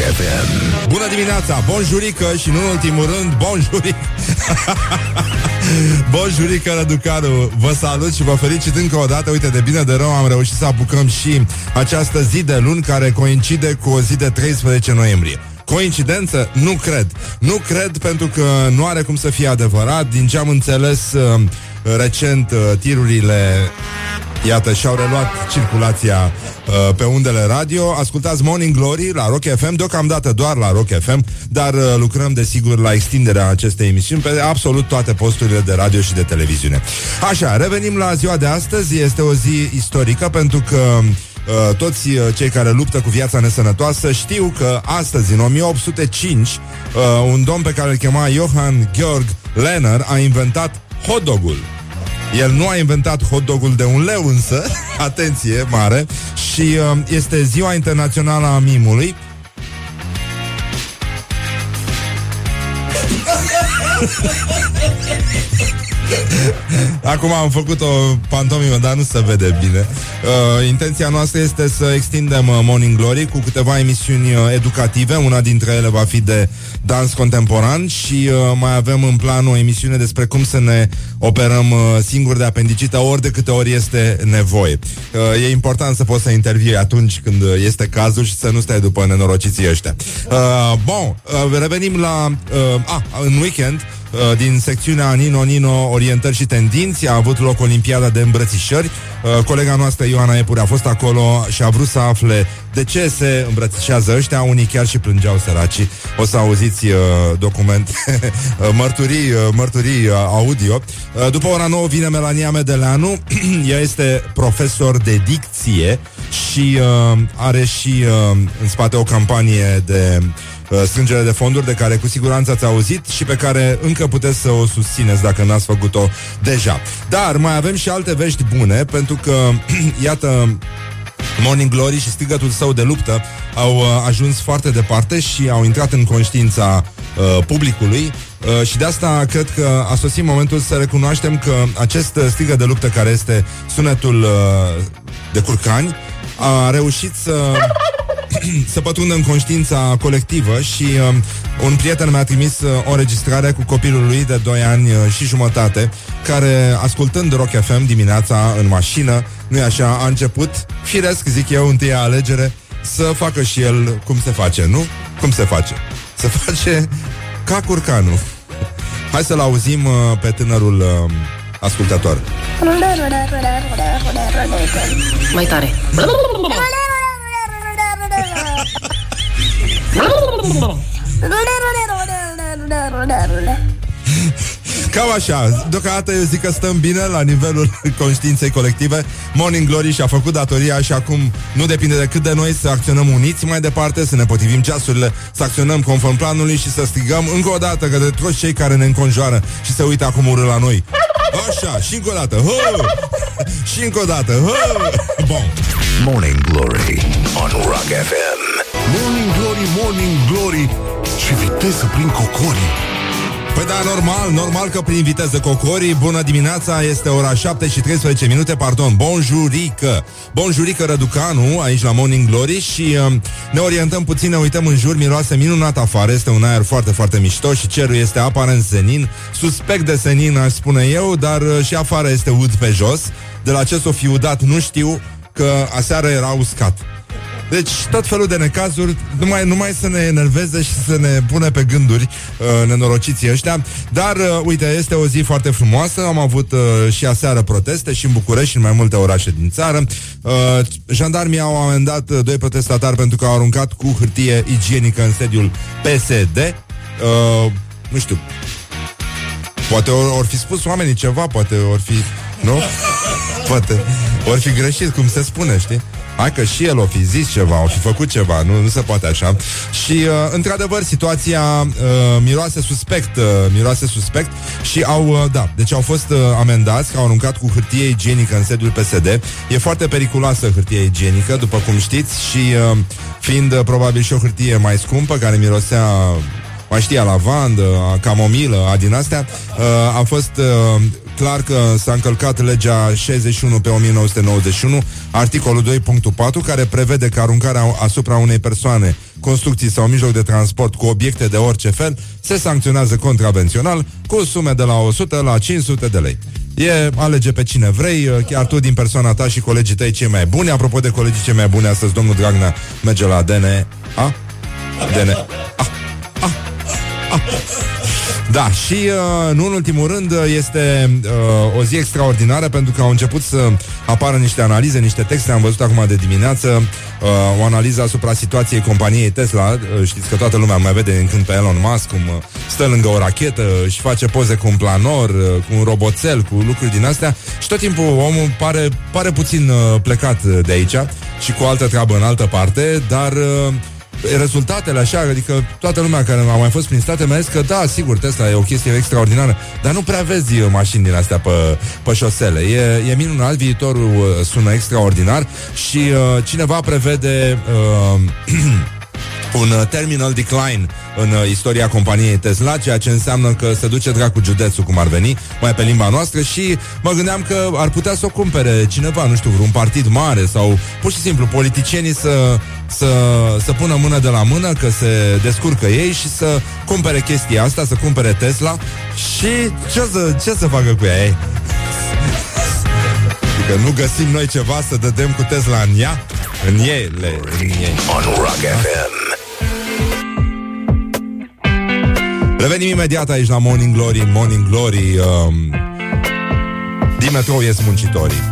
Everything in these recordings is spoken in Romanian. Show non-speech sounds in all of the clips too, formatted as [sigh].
FM. Bună dimineața, bonjurică și nu în ultimul rând, bonjuric. bonjurică [laughs] Răducaru, vă salut și vă felicit încă o dată. Uite, de bine de rău am reușit să apucăm și această zi de luni care coincide cu o zi de 13 noiembrie. Coincidență? Nu cred. Nu cred pentru că nu are cum să fie adevărat. Din ce am înțeles uh, recent, uh, tirurile Iată, și-au reluat circulația uh, pe undele radio. Ascultați Morning Glory la Rock FM, deocamdată doar la Rock FM, dar uh, lucrăm, desigur, la extinderea acestei emisiuni pe absolut toate posturile de radio și de televiziune. Așa, revenim la ziua de astăzi. Este o zi istorică pentru că Uh, toți uh, cei care luptă cu viața nesănătoasă știu că astăzi, în 1805, uh, un domn pe care îl chema Johann Georg Lenner a inventat hotdogul. El nu a inventat hotdogul de un leu însă, [laughs] atenție mare, și uh, este ziua internațională a mimului. [laughs] [laughs] Acum am făcut o pantomimă, dar nu se vede bine. Uh, intenția noastră este să extindem uh, Morning Glory cu câteva emisiuni uh, educative. Una dintre ele va fi de dans contemporan și uh, mai avem în plan o emisiune despre cum să ne operăm uh, singuri de apendicită ori de câte ori este nevoie. Uh, e important să poți să intervii atunci când este cazul și să nu stai după nenorociții ăștia. Uh, bun, uh, revenim la... Uh, ah, în weekend Uh, din secțiunea Nino Nino Orientări și Tendinți a avut loc Olimpiada de îmbrățișări. Uh, colega noastră Ioana Epure a fost acolo și a vrut să afle de ce se îmbrățișează ăștia. Unii chiar și plângeau săracii. O să auziți uh, document, [laughs] uh, mărturii, uh, mărturii uh, audio. Uh, după ora 9 vine Melania Medeleanu. [clears throat] Ea este profesor de dicție și uh, are și uh, în spate o campanie de Uh, strângere de fonduri de care cu siguranță ați auzit și pe care încă puteți să o susțineți dacă n-ați făcut-o deja. Dar mai avem și alte vești bune, pentru că, [clears throat] iată, Morning Glory și strigătul său de luptă au uh, ajuns foarte departe și au intrat în conștiința uh, publicului uh, și de asta cred că a sosit momentul să recunoaștem că acest strigă de luptă care este sunetul uh, de curcani a reușit să [laughs] [clears throat] să pătrundă în conștiința colectivă și uh, un prieten mi-a trimis uh, o înregistrare cu copilul lui de 2 ani uh, și jumătate, care, ascultând Rock FM dimineața în mașină, nu-i așa, a început, firesc, zic eu, întâia alegere, să facă și el cum se face, nu? Cum se face? Se [laughs] face ca curcanul. [laughs] Hai să-l auzim uh, pe tânărul uh, ascultător. Mai tare. Cam așa, deocamdată eu zic că stăm bine la nivelul conștiinței colective Morning Glory și-a făcut datoria și acum nu depinde decât de noi să acționăm uniți mai departe, să ne potrivim ceasurile, să acționăm conform planului și să strigăm încă o dată către toți cei care ne înconjoară și să uită acum urât la noi. Așa, și încă o dată. Hă! Și încă o dată. Hă! Bun. Morning Glory on Rock FM. Morning Glory, Morning Glory Ce viteză prin cocorii. Păi da, normal, normal că prin viteză cocorii Bună dimineața, este ora 7 și 13 minute Pardon, bonjurică. Bonjurică Răducanu, aici la Morning Glory Și uh, ne orientăm puțin, ne uităm în jur Miroase minunat afară, este un aer foarte, foarte mișto Și cerul este aparent senin Suspect de senin, aș spune eu Dar uh, și afară este ud pe jos. De la ce s-o fi udat, nu știu Că aseară era uscat deci tot felul de necazuri, numai, numai să ne enerveze și să ne pune pe gânduri uh, nenorociții ăștia. Dar, uh, uite, este o zi foarte frumoasă. Am avut uh, și aseară proteste și în București și în mai multe orașe din țară. Uh, jandarmii au amendat uh, doi protestatari pentru că au aruncat cu hârtie igienică în sediul PSD. Uh, nu știu, Poate ori, or fi spus oamenii ceva, poate ori fi... Nu? [laughs] Poate. Ori fi greșit, cum se spune, știi? Hai că și el o fi zis ceva, o fi făcut ceva, nu, nu se poate așa. Și, uh, într-adevăr, situația uh, miroase suspect, uh, miroase suspect și au, uh, da, deci au fost uh, amendați că au aruncat cu hârtie igienică în sediul PSD. E foarte periculoasă hârtie igienică, după cum știți, și uh, fiind uh, probabil și o hârtie mai scumpă, care mirosea mai știa lavandă, camomilă, a din astea, uh, a fost uh, clar că s-a încălcat legea 61 pe 1991, articolul 2.4, care prevede că aruncarea asupra unei persoane construcții sau mijloc de transport cu obiecte de orice fel, se sancționează contravențional cu sume de la 100 la 500 de lei. E alege pe cine vrei, chiar tu din persoana ta și colegii tăi cei mai buni. Apropo de colegii cei mai buni, astăzi domnul Dragnea merge la DN. A? DN. A. A. A. Da, și uh, nu în ultimul rând este uh, o zi extraordinară pentru că au început să apară niște analize, niște texte, am văzut acum de dimineață uh, o analiză asupra situației companiei Tesla. Uh, știți că toată lumea mai vede în când pe Elon Musk cum uh, stă lângă o rachetă și face poze cu un planor, uh, cu un roboțel, cu lucruri din astea și tot timpul omul pare, pare puțin uh, plecat de aici și cu altă treabă în altă parte, dar... Uh, rezultatele așa, adică toată lumea care a mai fost prin state mi-a zis că da, sigur, Tesla e o chestie extraordinară, dar nu prea vezi uh, mașini din astea pe, pe șosele. E, e minunat, viitorul uh, sună extraordinar și uh, cineva prevede uh, [clears throat] un uh, terminal decline în uh, istoria companiei Tesla, ceea ce înseamnă că se duce dracu județul, cum ar veni, mai pe limba noastră și mă gândeam că ar putea să o cumpere cineva, nu știu, un partid mare sau pur și simplu politicienii să, să, să pună mână de la mână, că se descurcă ei și să cumpere chestia asta, să cumpere Tesla și ce să, ce să facă cu ea ei? Că nu găsim noi ceva să dădem cu Tesla în ea? În ei, le, în ei. On Rock FM. Revenim imediat aici la Morning Glory Morning Glory um, Dimetrou ies muncitorii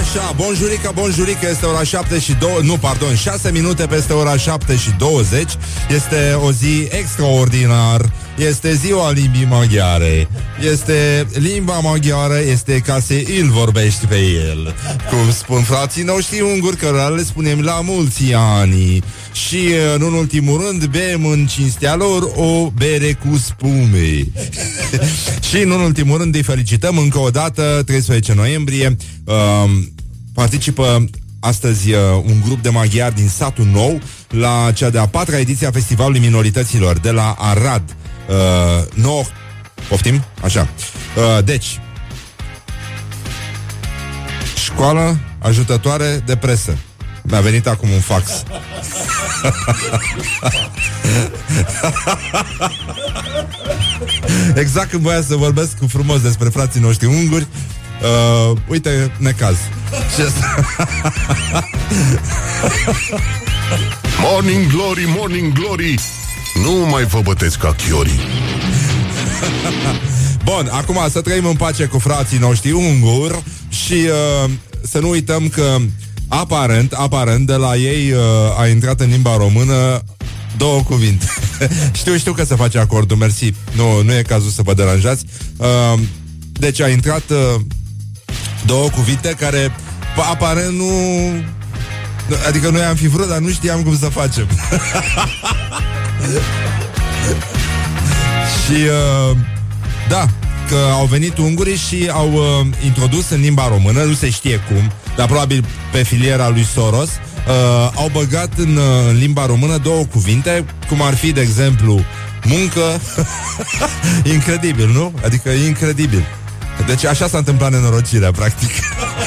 Așa, bonjurică, bonjurică, este ora 7 și 2, nu, pardon, 6 minute peste ora 7 și 20. Este o zi extraordinar. Este ziua limbii maghiare. Este limba maghiară, este ca să îl vorbești pe el. Cum spun frații noștri unguri, cărora le spunem la mulți ani. Și, în ultimul rând, bem în cinstea lor o bere cu spume. [laughs] și, în ultimul rând, îi felicităm încă o dată, 13 noiembrie, um, participă astăzi uh, un grup de maghiari din satul nou la cea de-a patra ediție a Festivalului Minorităților de la Arad. Uh, 9... Poftim? Așa. Uh, deci, școală ajutătoare de presă. Mi-a venit acum un fax. [laughs] exact când voia să vorbesc cu frumos despre frații noștri unguri, uh, uite, necaz. Și asta... Morning Glory, Morning Glory Nu mai vă bătesc ca chiorii [laughs] Bun, acum să trăim în pace cu frații noștri unguri și uh, să nu uităm că aparent, aparent, de la ei uh, a intrat în limba română două cuvinte. [laughs] știu, știu că se face acordul, mersi. Nu, nu e cazul să vă deranjați. Uh, deci a intrat uh, două cuvinte care aparent nu... Adică noi am fi vrut, dar nu știam cum să facem. [laughs] și uh, da, că au venit ungurii și au uh, introdus în limba română, nu se știe cum, dar probabil pe filiera lui Soros, uh, au băgat în, uh, în limba română două cuvinte, cum ar fi, de exemplu, muncă. [laughs] incredibil, nu? Adică incredibil. Deci așa s-a întâmplat nenorocirea, practic.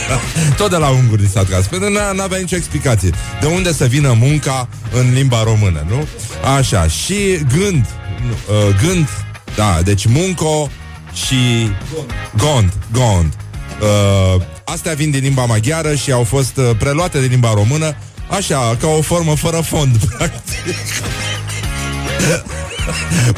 [laughs] Tot de la unguri s-a tras. Pentru că n-avea nicio explicație. De unde să vină munca în limba română, nu? Așa, și gând, uh, gând, da, deci munco și gond, gond. Uh, astea vin din limba maghiară și au fost uh, preluate din limba română, așa, ca o formă fără fond, [laughs] practic.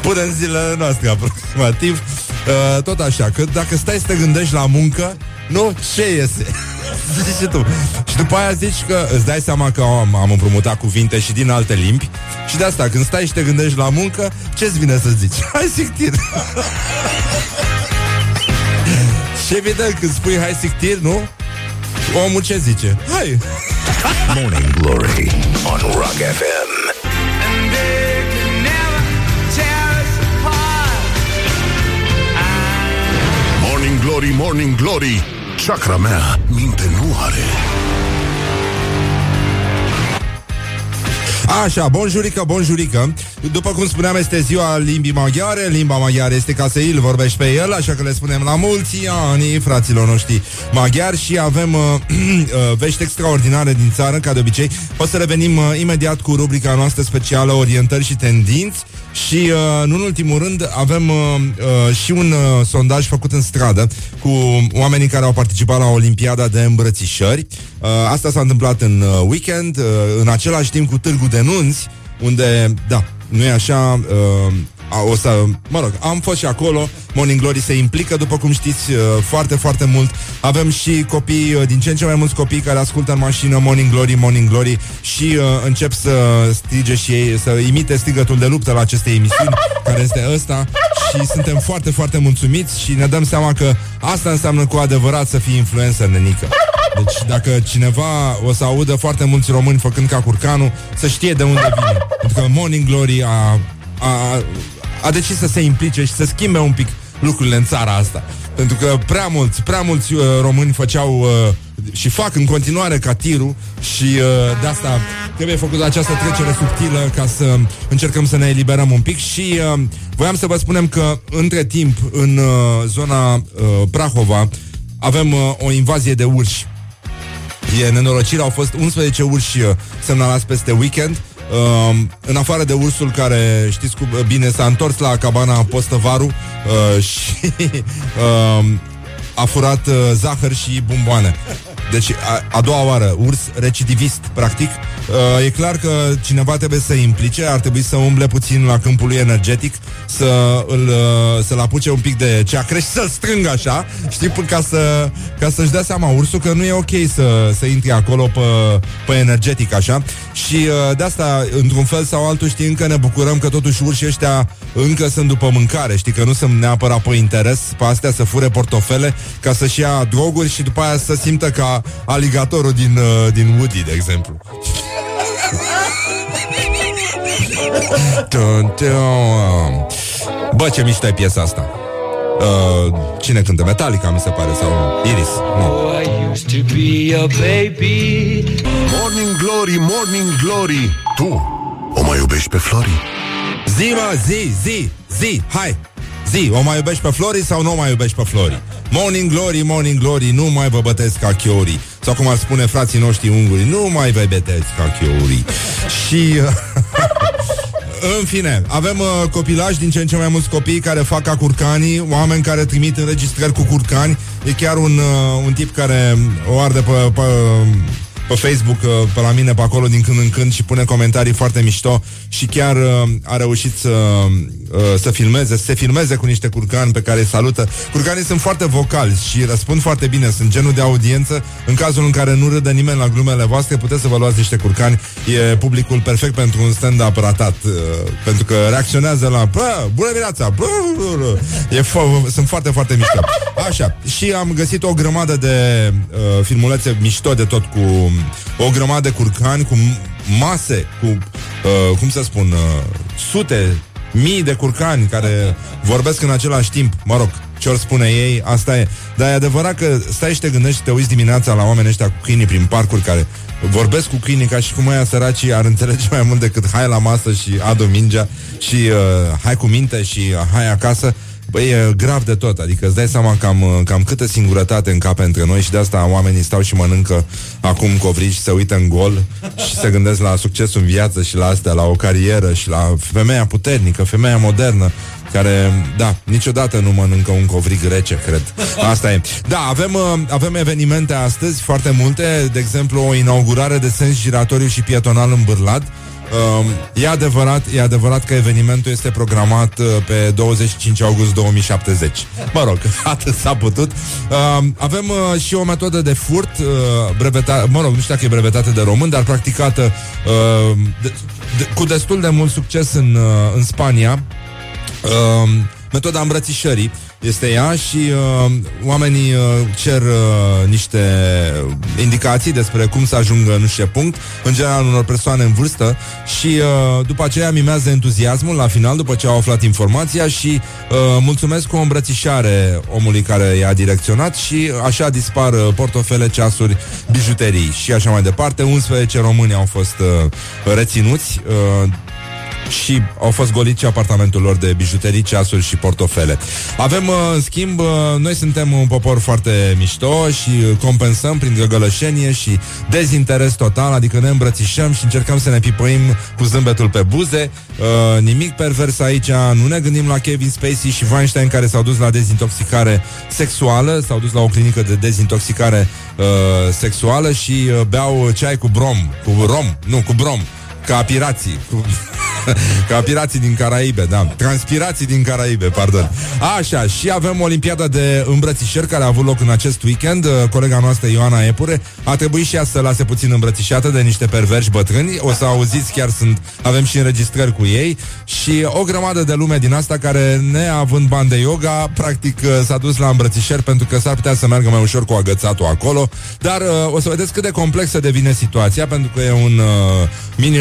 Până în zilele noastre, aproximativ. Uh, tot așa, că dacă stai să te gândești la muncă, nu, ce iese? [laughs] Zici și tu. Și după aia zici că îți dai seama că am, am împrumutat cuvinte și din alte limbi și de asta, când stai și te gândești la muncă, ce-ți vine să zici? [laughs] Hai sictir! [laughs] și evident, când spui hai sictir, nu? Omul ce zice? Hai! Morning Glory on Rock FM. Glory, Morning Glory Chakra mea minte nu are. Așa, bonjurică, bonjurică. După cum spuneam, este ziua limbii maghiare. Limba maghiară este ca să îl vorbești pe el Așa că le spunem la mulți ani Fraților noștri maghiari. Și avem uh, [clears throat] uh, vești extraordinare din țară Ca de obicei. O să revenim uh, imediat cu rubrica noastră specială Orientări și tendinți și, uh, nu în ultimul rând, avem uh, uh, și un uh, sondaj făcut în stradă cu oamenii care au participat la Olimpiada de îmbrățișări. Uh, asta s-a întâmplat în uh, weekend, uh, în același timp cu Târgu de Nunți, unde, da, nu e așa, uh, a, o să, mă rog, am fost și acolo. Morning Glory se implică, după cum știți, uh, foarte, foarte mult. Avem și copii, uh, din ce în ce mai mulți copii Care ascultă în mașină Morning Glory, Morning Glory Și uh, încep să strige și ei Să imite strigătul de luptă la aceste emisiuni [laughs] Care este ăsta. Și suntem foarte, foarte mulțumiți Și ne dăm seama că asta înseamnă cu adevărat Să fii influencer, nenică. Deci dacă cineva o să audă foarte mulți români făcând ca curcanul, să știe de unde vine. Pentru că Morning Glory a, a, a decis să se implice și să schimbe un pic lucrurile în țara asta. Pentru că prea mulți, prea mulți uh, români făceau uh, și fac în continuare ca tirul și uh, de asta trebuie făcut această trecere subtilă ca să încercăm să ne eliberăm un pic și uh, voiam să vă spunem că între timp în uh, zona uh, Prahova avem uh, o invazie de urși. E nenorocire, au fost 11 urși uh, semnalați peste weekend Uh, în afară de ursul care, știți cu bine, s-a întors la cabana Postăvaru uh, [laughs] și uh, a furat uh, zahăr și bomboane. Deci a, a doua oară, urs recidivist, practic. Uh, e clar că cineva trebuie să implice, ar trebui să umble puțin la câmpul lui energetic, să îl, uh, să-l apuce un pic de ceacre și să-l strângă așa, știi, ca, să, ca să-și dea seama ursul că nu e ok să, să intri acolo pe, pe energetic așa. Și uh, de asta, într-un fel sau altul, știi, încă ne bucurăm că totuși urșii ăștia încă sunt după mâncare, știi, că nu sunt neapărat pe interes, pe astea să fure portofele ca să-și ia droguri și după aia să simtă ca aligatorul din, uh, din Woody, de exemplu. Bă, ce mișto e piesa asta. Uh, cine cântă? Metallica, mi se pare, sau Iris? Nu. Morning Glory, Morning Glory Tu o mai iubești pe Flori? Zi, mă, zi, zi, zi, hai Zi, o mai iubești pe Flori sau nu o mai iubești pe Flori? Morning Glory, Morning Glory, nu mai vă bătesc ca chiori Sau cum ar spune frații noștri unguri Nu mai vă bătesc ca chiori Și... [laughs] În fine, avem uh, copilași din ce în ce mai mulți copii care fac ca curcanii, oameni care trimit înregistrări cu curcani. E chiar un, uh, un tip care o arde pe, pe pe Facebook, uh, pe la mine, pe acolo, din când în când și pune comentarii foarte mișto și chiar uh, a reușit să, uh, să filmeze, să se filmeze cu niște curcani pe care îi salută. Curcanii sunt foarte vocali și răspund foarte bine, sunt genul de audiență. În cazul în care nu râde nimeni la glumele voastre, puteți să vă luați niște curcani. E publicul perfect pentru un stand-up ratat, uh, pentru că reacționează la Bă, bună dimineața! Bă, bă, bă. E fo- sunt foarte, foarte mișto. Așa, și am găsit o grămadă de uh, filmulețe mișto de tot cu o grămadă de curcani, cu mase, cu, uh, cum să spun, uh, sute, mii de curcani care vorbesc în același timp, mă rog, ce ori spune ei, asta e. Dar e adevărat că stai și te gândești și te uiți dimineața la oamenii ăștia cu câinii prin parcuri care vorbesc cu câinii ca și cum aia săracii ar înțelege mai mult decât hai la masă și adu mingea și uh, hai cu minte și uh, hai acasă. Băi, e grav de tot, adică îți dai seama cam, cam câtă singurătate încape între noi și de asta oamenii stau și mănâncă acum covrigi și se uită în gol și se gândesc la succesul în viață și la astea, la o carieră și la femeia puternică, femeia modernă care, da, niciodată nu mănâncă un covrig rece, cred. Asta e. Da, avem, avem evenimente astăzi, foarte multe, de exemplu, o inaugurare de sens giratoriu și pietonal în Bârlad, Uh, e adevărat, e adevărat că evenimentul este programat uh, pe 25 august 2070. Mă rog, [laughs] atât s-a putut. Uh, avem uh, și o metodă de furt, uh, breveta- mă rog, nu știu dacă e brevetată de român, dar practicată uh, de, de, cu destul de mult succes în, uh, în Spania. Uh, metoda îmbrățișării este ea și uh, oamenii uh, cer uh, niște indicații despre cum să ajungă nu știu ce punct, în general unor persoane în vârstă și uh, după aceea mimează entuziasmul la final, după ce au aflat informația și uh, mulțumesc cu o îmbrățișare omului care i-a direcționat și așa dispar uh, portofele, ceasuri, bijuterii și așa mai departe. 11 români au fost uh, reținuți uh, și au fost goliți apartamentul lor de bijuterii, ceasuri și portofele. Avem, uh, în schimb, uh, noi suntem un popor foarte mișto și compensăm prin găgălășenie și dezinteres total, adică ne îmbrățișăm și încercăm să ne pipăim cu zâmbetul pe buze. Uh, nimic pervers aici, nu ne gândim la Kevin Spacey și Weinstein care s-au dus la dezintoxicare sexuală, s-au dus la o clinică de dezintoxicare uh, sexuală și uh, beau ceai cu brom, cu rom, nu, cu brom, ca pirații, cu [laughs] Ca pirații din Caraibe, da. Transpirații din Caraibe, pardon. Așa, și avem Olimpiada de îmbrățișări care a avut loc în acest weekend. Uh, colega noastră, Ioana Epure, a trebuit și ea să lase puțin îmbrățișată de niște perverși bătrâni. O să auziți, chiar sunt, avem și înregistrări cu ei. Și o grămadă de lume din asta care, neavând bani de yoga, practic uh, s-a dus la îmbrățișări pentru că s-ar putea să meargă mai ușor cu agățatul acolo. Dar uh, o să vedeți cât de complexă devine situația, pentru că e un uh,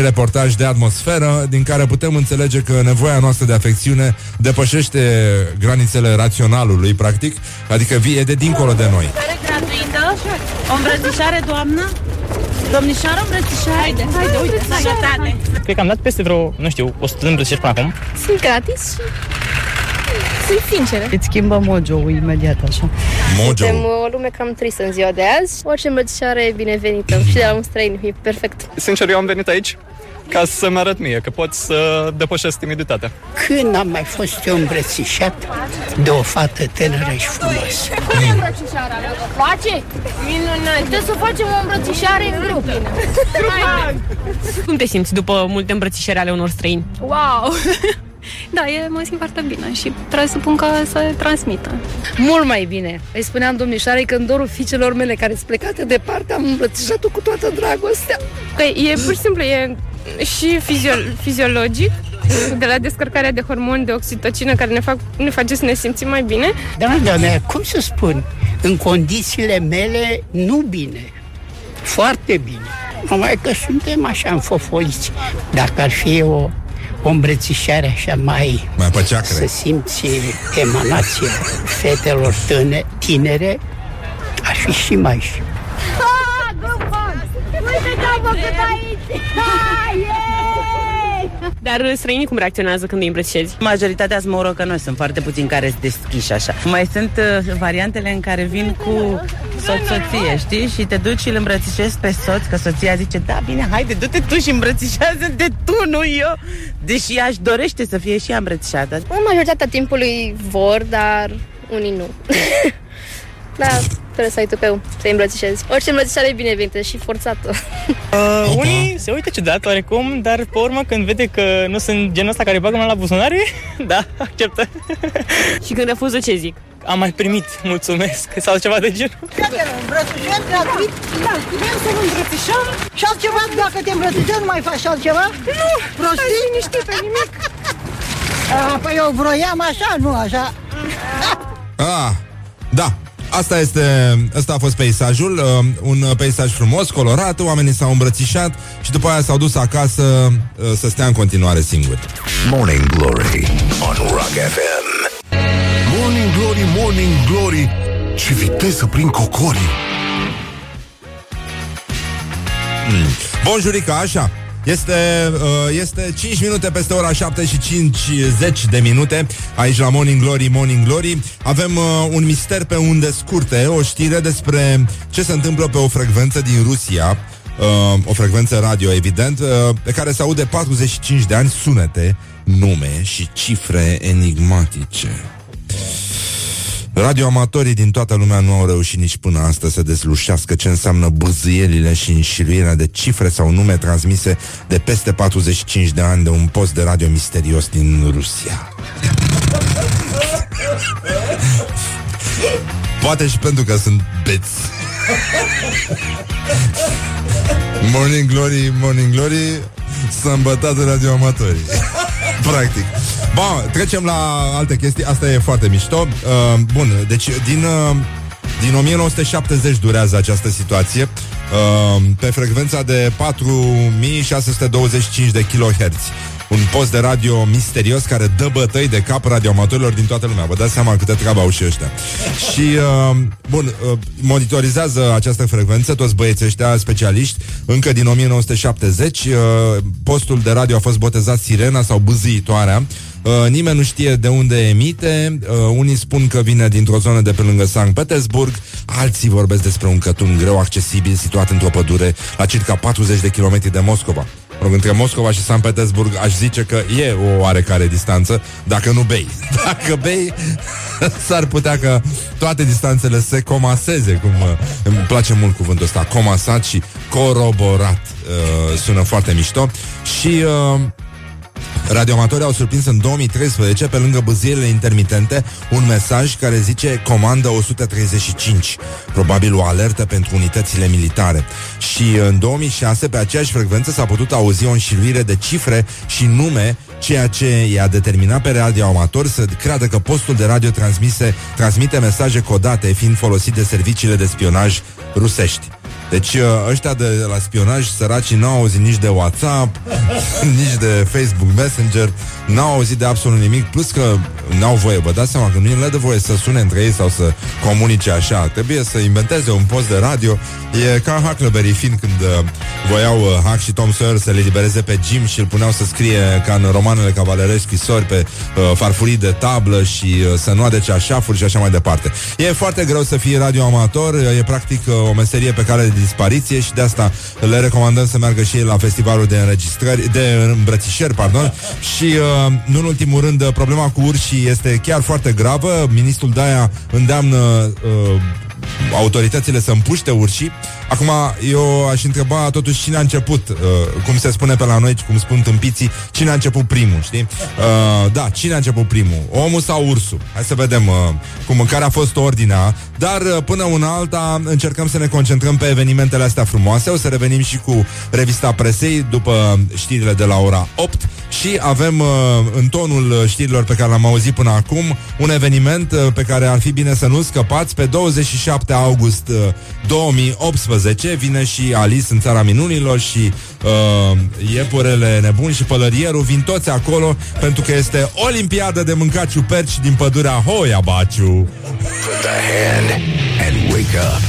mini-reportaj de atmosferă din care putem înțelege că nevoia noastră de afecțiune depășește granițele raționalului, practic, adică vie de dincolo de noi. gratuită, o îmbrățișare, doamnă, domnișoară, îmbrățișare. Haide, haide, uite, sănătate. Cred că am dat peste vreo, nu știu, 100 de îmbrățișări până acum. Sunt gratis și sunt sincere. Îți schimbă mojo imediat așa. Mojo. Suntem o lume cam tristă în ziua de azi. Orice îmbrățișare e binevenită și de la un străin e perfect. Sincer, eu am venit aici ca să-mi arăt mie că pot să depășesc timiditatea. Când am mai fost eu îmbrățișat de o fată tânără și frumoasă? Cum e îmbrățișarea? Place? Minunat. Trebuie să facem o îmbrățișare în grup. Cum te simți după multe îmbrățișări ale unor străini? Wow! [laughs] Da, e, mă simt foarte bine și presupun că să transmită. Mult mai bine. Îi spuneam domnișoarei că în dorul fiicelor mele care sunt plecate departe am îmbrățișat-o cu toată dragostea. Că e pur și simplu, e și fizio- fiziologic, de la descărcarea de hormoni de oxitocină care ne, fac, ne face să ne simțim mai bine. Da, doamne, cum să spun, în condițiile mele, nu bine. Foarte bine. Numai că suntem așa înfofoliți. Dacă ar fi o, o îmbrățișare așa mai... Mai păceacre. Să simți emanația fetelor tâne, tinere, ar fi și mai și. Uite ce am făcut aici! Dar străinii cum reacționează când îi îmbrățișezi? Majoritatea sunt morocănoși, sunt foarte puțini care sunt deschiși așa. Mai sunt uh, variantele în care vin cu soț-soție, știi? Și te duci și îl îmbrățișezi pe soț, că soția zice, da, bine, haide, du-te tu și îmbrățișează-te tu, nu eu. Deși aș dorește să fie și ea îmbrățișată. În majoritatea timpului vor, dar unii nu. [laughs] da, trebuie să ai tupeu, să-i îmbrățișezi. Orice îmbrățișare e binevenită și forțată. [laughs] Uh, unii se uită ciudat oarecum, dar pe urmă când vede că nu sunt genul ăsta care bagă mâna la buzunare, [laughs] da, acceptă. [laughs] Și când refuză, ce zic? Am mai primit, mulțumesc, sau ceva de genul. Îmbrățișăm gratuit? Da, vrem să vă îmbrățișăm și altceva, dacă te îmbrățișăm, nu mai faci altceva? Nu, prostii? Nu știi pe nimic. A, păi eu vroiam așa, nu așa. Ah, da, Asta este, asta a fost peisajul, uh, un peisaj frumos, colorat, oamenii s-au îmbrățișat și după aia s-au dus acasă uh, să stea în continuare singuri. Morning Glory on Rock FM. Morning Glory, Morning Glory Ce viteză prin cocorii Mm. Bonjurica, așa. Este, uh, este 5 minute peste ora 7 și 50 de minute Aici la Morning Glory, Morning Glory. Avem uh, un mister pe unde scurte O știre despre ce se întâmplă pe o frecvență din Rusia uh, O frecvență radio, evident uh, Pe care se aude 45 de ani sunete, nume și cifre enigmatice Radioamatorii din toată lumea nu au reușit nici până astăzi să dezlușească ce înseamnă bâzâielile și înșiruirea de cifre sau nume transmise de peste 45 de ani de un post de radio misterios din Rusia. [laughs] Poate și pentru că sunt beți. Morning Glory, Morning Glory, s-a îmbătat radioamatorii. [laughs] Practic. Bun, trecem la alte chestii. Asta e foarte mișto. Uh, bun, deci din, uh, din 1970 durează această situație. Uh, pe frecvența de 4625 de kHz. Un post de radio misterios care dă bătăi de cap radioamatorilor din toată lumea. Vă dați seama câte treabă au și ăștia. Și, uh, bun, uh, monitorizează această frecvență toți băieții ăștia specialiști încă din 1970. Uh, postul de radio a fost botezat Sirena sau Bâzâitoarea. Uh, nimeni nu știe de unde emite uh, Unii spun că vine dintr-o zonă de pe lângă Sankt Petersburg Alții vorbesc despre un cătun greu accesibil Situat într-o pădure la circa 40 de kilometri de Moscova Mă rog, între Moscova și San Petersburg aș zice că e o oarecare distanță, dacă nu bei. [laughs] Dacă bei, [laughs] s-ar putea că toate distanțele se comaseze, cum uh, îmi place mult cuvântul ăsta, comasat și coroborat. Uh, sună foarte mișto. Și uh, Radioamatorii au surprins în 2013, pe lângă băzierile intermitente, un mesaj care zice Comandă 135, probabil o alertă pentru unitățile militare. Și în 2006, pe aceeași frecvență, s-a putut auzi o înșiruire de cifre și nume ceea ce i-a determinat pe radioamator să creadă că postul de radio transmise, transmite mesaje codate fiind folosit de serviciile de spionaj rusești. Deci uh, ăștia de la spionaj săracii n-au auzit nici de WhatsApp, [laughs] nici de Facebook Messenger, n-au auzit de absolut nimic, plus că n-au voie, vă dați seama că nu le dă voie să sune între ei sau să comunice așa. Trebuie să inventeze un post de radio. E ca Huckleberry Finn când uh, voiau uh, Huck și Tom Sawyer să le libereze pe Jim și îl puneau să scrie ca în romanele cavalerești scrisori pe uh, farfurii de tablă și uh, să nu adece ceașafuri și așa mai departe. E foarte greu să fii radioamator, e practic uh, o meserie pe care de dispariție și de asta le recomandăm să meargă și ei la festivalul de înregistrări, de îmbrățișări, pardon, [laughs] și uh, nu în ultimul rând problema cu urșii este chiar foarte gravă. Ministrul Daia îndeamnă uh, autoritățile să împuște urșii. Acum, eu aș întreba totuși cine a început, uh, cum se spune pe la noi, cum spun tâmpiții, cine a început primul, știi? Uh, da, cine a început primul? Omul sau ursul? Hai să vedem uh, cum, care a fost ordinea. Dar uh, până una alta încercăm să ne concentrăm pe evenimentele astea frumoase. O să revenim și cu revista presei după știrile de la ora 8 și avem uh, în tonul știrilor pe care l-am auzit până acum un eveniment uh, pe care ar fi bine să nu scăpați pe 27 august uh, 2018 vine și Alice în țara minunilor și uh, iepurele nebuni și pălărierul vin toți acolo pentru că este Olimpiada de mâncat ciuperci din pădurea Hoia Baciu. Put the hand and wake up.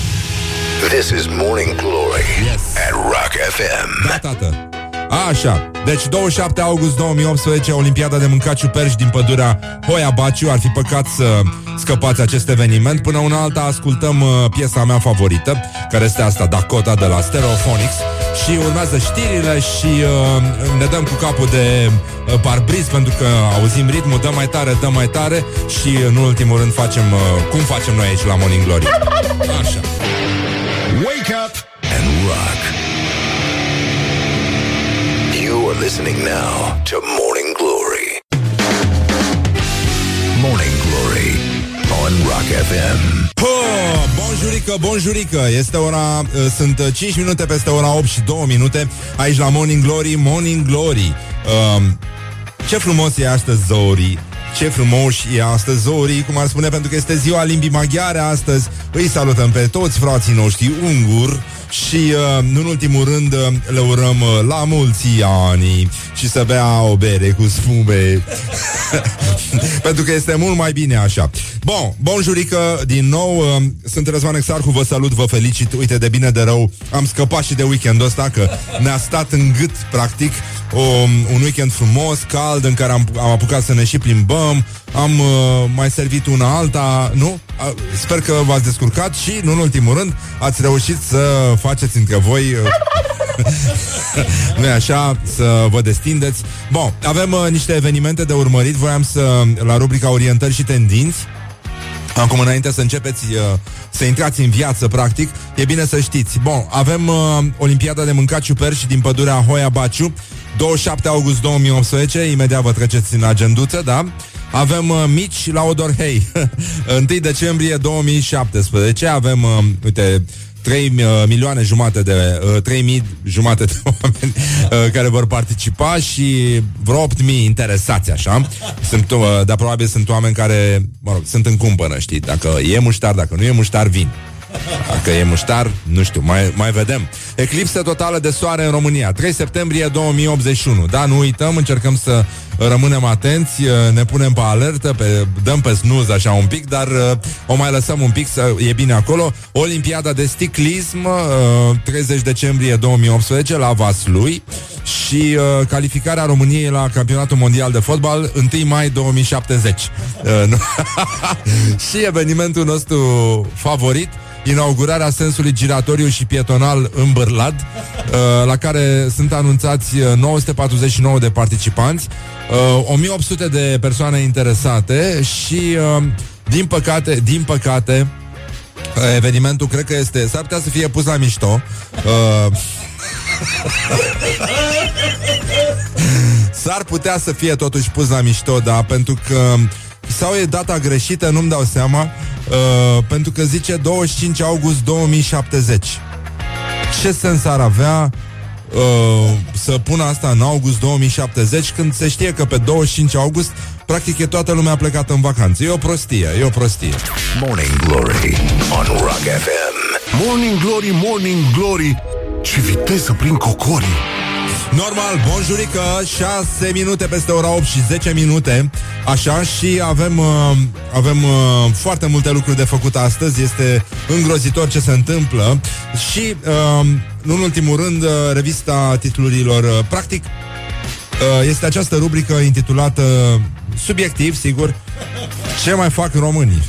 This is Morning Glory yes. at Rock FM. Da, tată. Așa, deci 27 august 2018 Olimpiada de mâncat ciuperci din pădurea Hoia Baciu. Ar fi păcat să scăpați acest eveniment. Până una alta ascultăm uh, piesa mea favorită Care este asta, Dakota de la Stereophonics. Și urmează știrile și uh, ne dăm cu capul de uh, parbriz Pentru că auzim ritmul, dă mai tare, dă mai tare. Și în ultimul rând facem, uh, cum facem noi aici la Morning Glory. Așa. Wake up and rock. You are listening now to Morning Glory. Morning Glory on Rock FM. Po, bonjurică, bonjurică Este ora, uh, sunt uh, 5 minute peste ora 8 și 2 minute Aici la Morning Glory, Morning Glory um, Ce frumos e astăzi Zori ce frumos e astăzi Zori, cum ar spune, pentru că este ziua limbii maghiare astăzi. Îi salutăm pe toți frații noștri unguri și, uh, nu în ultimul rând, uh, le urăm uh, la mulți ani și să bea o bere cu sfume. [laughs] pentru că este mult mai bine așa. Bun, bonjurică, din nou, uh, sunt Răzvan Exarhu, vă salut, vă felicit. Uite, de bine de rău, am scăpat și de weekendul ăsta, că ne-a stat în gât, practic, o, un weekend frumos, cald, în care am, am apucat să ne și plimbăm, am uh, mai servit una alta, nu? Uh, sper că v-ați descurcat și, nu în ultimul rând, ați reușit să faceți între voi... Uh, [laughs] nu așa, să vă destindeți. Bun, avem uh, niște evenimente de urmărit. Voiam să, la rubrica Orientări și Tendinți, Acum, înainte să începeți uh, să intrați în viață, practic, e bine să știți. Bun, avem uh, Olimpiada de mâncat ciuperci din pădurea Hoia Baciu, 27 august 2018, imediat vă treceți în agenduță, da? Avem uh, mici la Odorhei, 1 [laughs] decembrie 2017, avem, uh, uite, 3 uh, milioane jumate de uh, 3 mii jumate de [laughs] oameni uh, care vor participa și vreo 8 mii interesați așa. Sunt, uh, dar probabil sunt oameni care, mă rog, sunt în cumpănă, știi, dacă e muștar, dacă nu e muștar, vin. Dacă e muștar, nu știu, mai, mai vedem. Eclipsă totală de soare în România, 3 septembrie 2081. Da, nu uităm, încercăm să rămânem atenți, ne punem pe alertă, pe, dăm pe snuz așa un pic, dar o mai lăsăm un pic să e bine acolo. Olimpiada de sticlism, 30 decembrie 2018 la Vaslui și uh, calificarea României la Campionatul Mondial de Fotbal 1 mai 2070. Uh, nu. [laughs] și evenimentul nostru favorit inaugurarea sensului giratoriu și pietonal în Bârlad, uh, la care sunt anunțați 949 de participanți, uh, 1800 de persoane interesate și, uh, din păcate, din păcate, uh, evenimentul cred că este, s-ar putea să fie pus la mișto. Uh, [laughs] S-ar putea să fie totuși pus la mișto, da, pentru că sau e data greșită, nu-mi dau seama, uh, pentru că zice 25 august 2070. Ce sens ar avea uh, să pună asta în august 2070 când se știe că pe 25 august practic e toată lumea plecată în vacanță. E o prostie, e o prostie. Morning Glory on Rock FM. Morning Glory, Morning Glory Ce viteză prin cocorii Normal, bonjurică, 6 minute peste ora 8 și 10 minute. Așa și avem uh, Avem uh, foarte multe lucruri de făcut astăzi. Este îngrozitor ce se întâmplă. Și uh, în ultimul rând uh, Revista titlurilor uh, Practic uh, Este această rubrică intitulată Subiectiv, sigur Ce mai fac românii? [laughs]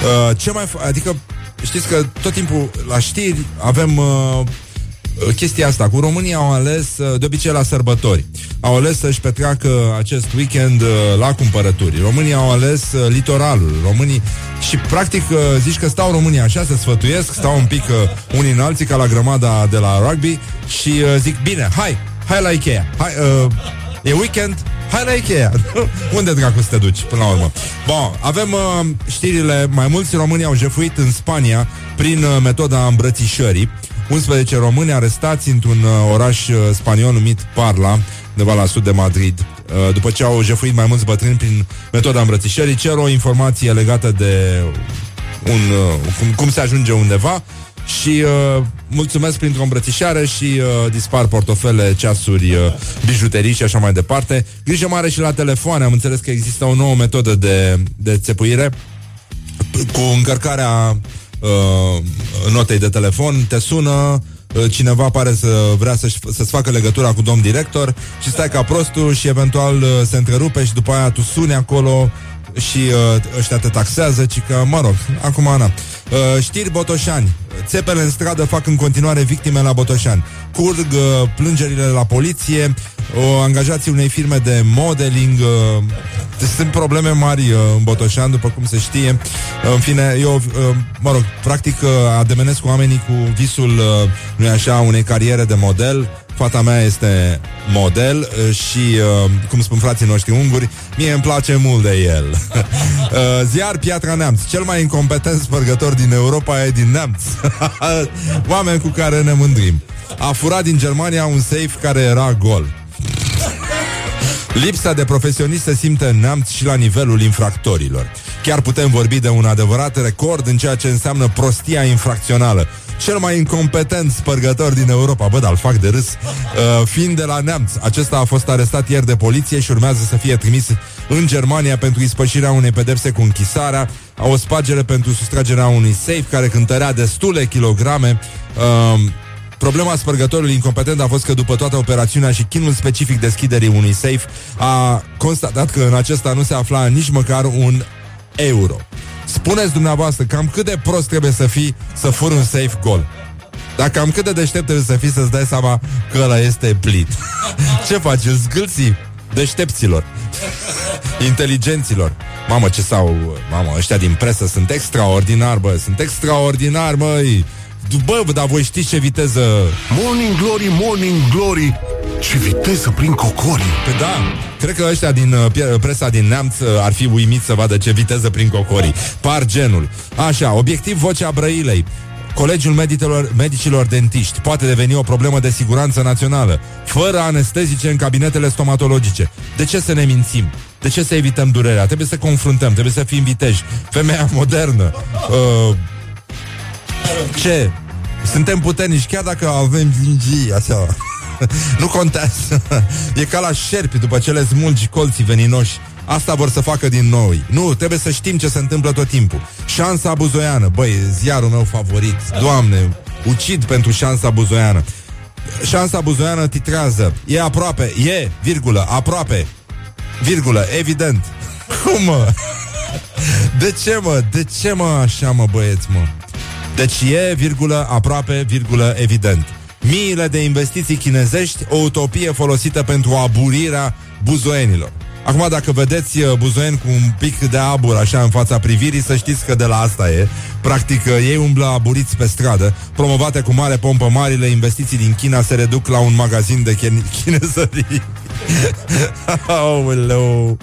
Uh, Ce mai fac, adică Știți că tot timpul la știri avem uh, Uh, chestia asta. Cu România au ales, uh, de obicei la sărbători, au ales să-și petreacă acest weekend uh, la cumpărături. România au ales litoralul. Românii și practic zici că stau România așa, se sfătuiesc, stau un pic unii în alții ca la grămada de la rugby și zic, bine, hai, hai la Ikea. Hai, uh, e weekend, hai la Ikea. [laughs] Unde dracu să te duci până la urmă? Bun, avem uh, știrile, mai mulți români au jefuit în Spania prin uh, metoda îmbrățișării. 11 români arestați într-un uh, oraș uh, spaniol numit Parla, undeva la sud de Madrid. Uh, după ce au jefuit mai mulți bătrâni prin metoda îmbrățișării, cer o informație legată de un, uh, cum, cum se ajunge undeva și uh, mulțumesc printr-o îmbrățișare și uh, dispar portofele, ceasuri, uh, bijuterii și așa mai departe. Grijă mare și la telefoane, am înțeles că există o nouă metodă de, de țepuire cu încărcarea uh, notei de telefon, te sună, uh, cineva pare să vrea să-și, să-ți facă legătura cu domn director și stai ca prostul și eventual uh, se întrerupe și după aia tu suni acolo și uh, ăștia te taxează, ci că, mă rog, acum, Ana. Uh, știri Botoșani. Țepele în stradă fac în continuare victime la Botoșani. Curg uh, plângerile la poliție, o angajații unei firme de modeling. Uh, sunt probleme mari uh, în Botoșani, după cum se știe. Uh, în fine, eu, uh, mă rog, practic uh, ademenesc cu oamenii cu visul, uh, nu așa, unei cariere de model Fata mea este model uh, și, uh, cum spun frații noștri unguri, mie îmi place mult de el. [laughs] Uh, ziar Piatra Neamț, cel mai incompetent spărgător din Europa e din Neamț. [laughs] Oameni cu care ne mândrim. A furat din Germania un safe care era gol. Lipsa de profesionist se simte în neamț și la nivelul infractorilor. Chiar putem vorbi de un adevărat record în ceea ce înseamnă prostia infracțională cel mai incompetent spărgător din Europa. Bă, dar fac de râs. Uh, fiind de la Neamț, acesta a fost arestat ieri de poliție și urmează să fie trimis în Germania pentru ispășirea unei pedepse cu închisarea, a o spagere pentru sustragerea unui safe care cântărea destule kilograme. Uh, Problema spărgătorului incompetent a fost că după toată operațiunea și chinul specific deschiderii unui safe a constatat că în acesta nu se afla nici măcar un euro. Spuneți dumneavoastră cam cât de prost trebuie să fii să furi un safe gol. Dar cam cât de deștept trebuie să fii să-ți dai seama că ăla este plit. [laughs] Ce faci? Îl zgâlții deștepților. Inteligenților. Mamă, ce sau... Mamă, ăștia din presă sunt extraordinar, bă. Sunt extraordinar, măi. Bă, dar voi știți ce viteză... Morning Glory, Morning Glory Ce viteză prin cocori Pe da, cred că ăștia din uh, presa din Neamț uh, ar fi uimiți să vadă ce viteză prin cocori Par genul Așa, obiectiv vocea Brăilei Colegiul medicilor, medicilor dentiști poate deveni o problemă de siguranță națională, fără anestezice în cabinetele stomatologice. De ce să ne mințim? De ce să evităm durerea? Trebuie să confruntăm, trebuie să fim viteji. Femeia modernă. Uh, ce? Suntem puternici, chiar dacă avem gingii, așa. [laughs] nu contează. E ca la șerpi după ce le smulgi colții veninoși. Asta vor să facă din noi. Nu, trebuie să știm ce se întâmplă tot timpul. Șansa buzoiană, băi, ziarul meu favorit. Doamne, ucid pentru șansa buzoiană. Șansa buzoiană titrează. E aproape, e, virgulă, aproape. Virgulă, evident. [laughs] Cum, mă? De ce, mă? De ce, mă, așa, mă, băieți, mă? Deci e, virgulă, aproape, virgulă, evident. Miile de investiții chinezești, o utopie folosită pentru aburirea buzoienilor. Acum, dacă vedeți uh, buzoieni cu un pic de abur așa în fața privirii, să știți că de la asta e. Practic, uh, ei umblă aburiți pe stradă, promovate cu mare pompă marile investiții din China se reduc la un magazin de chinezării. [laughs] [laughs] Aoleu.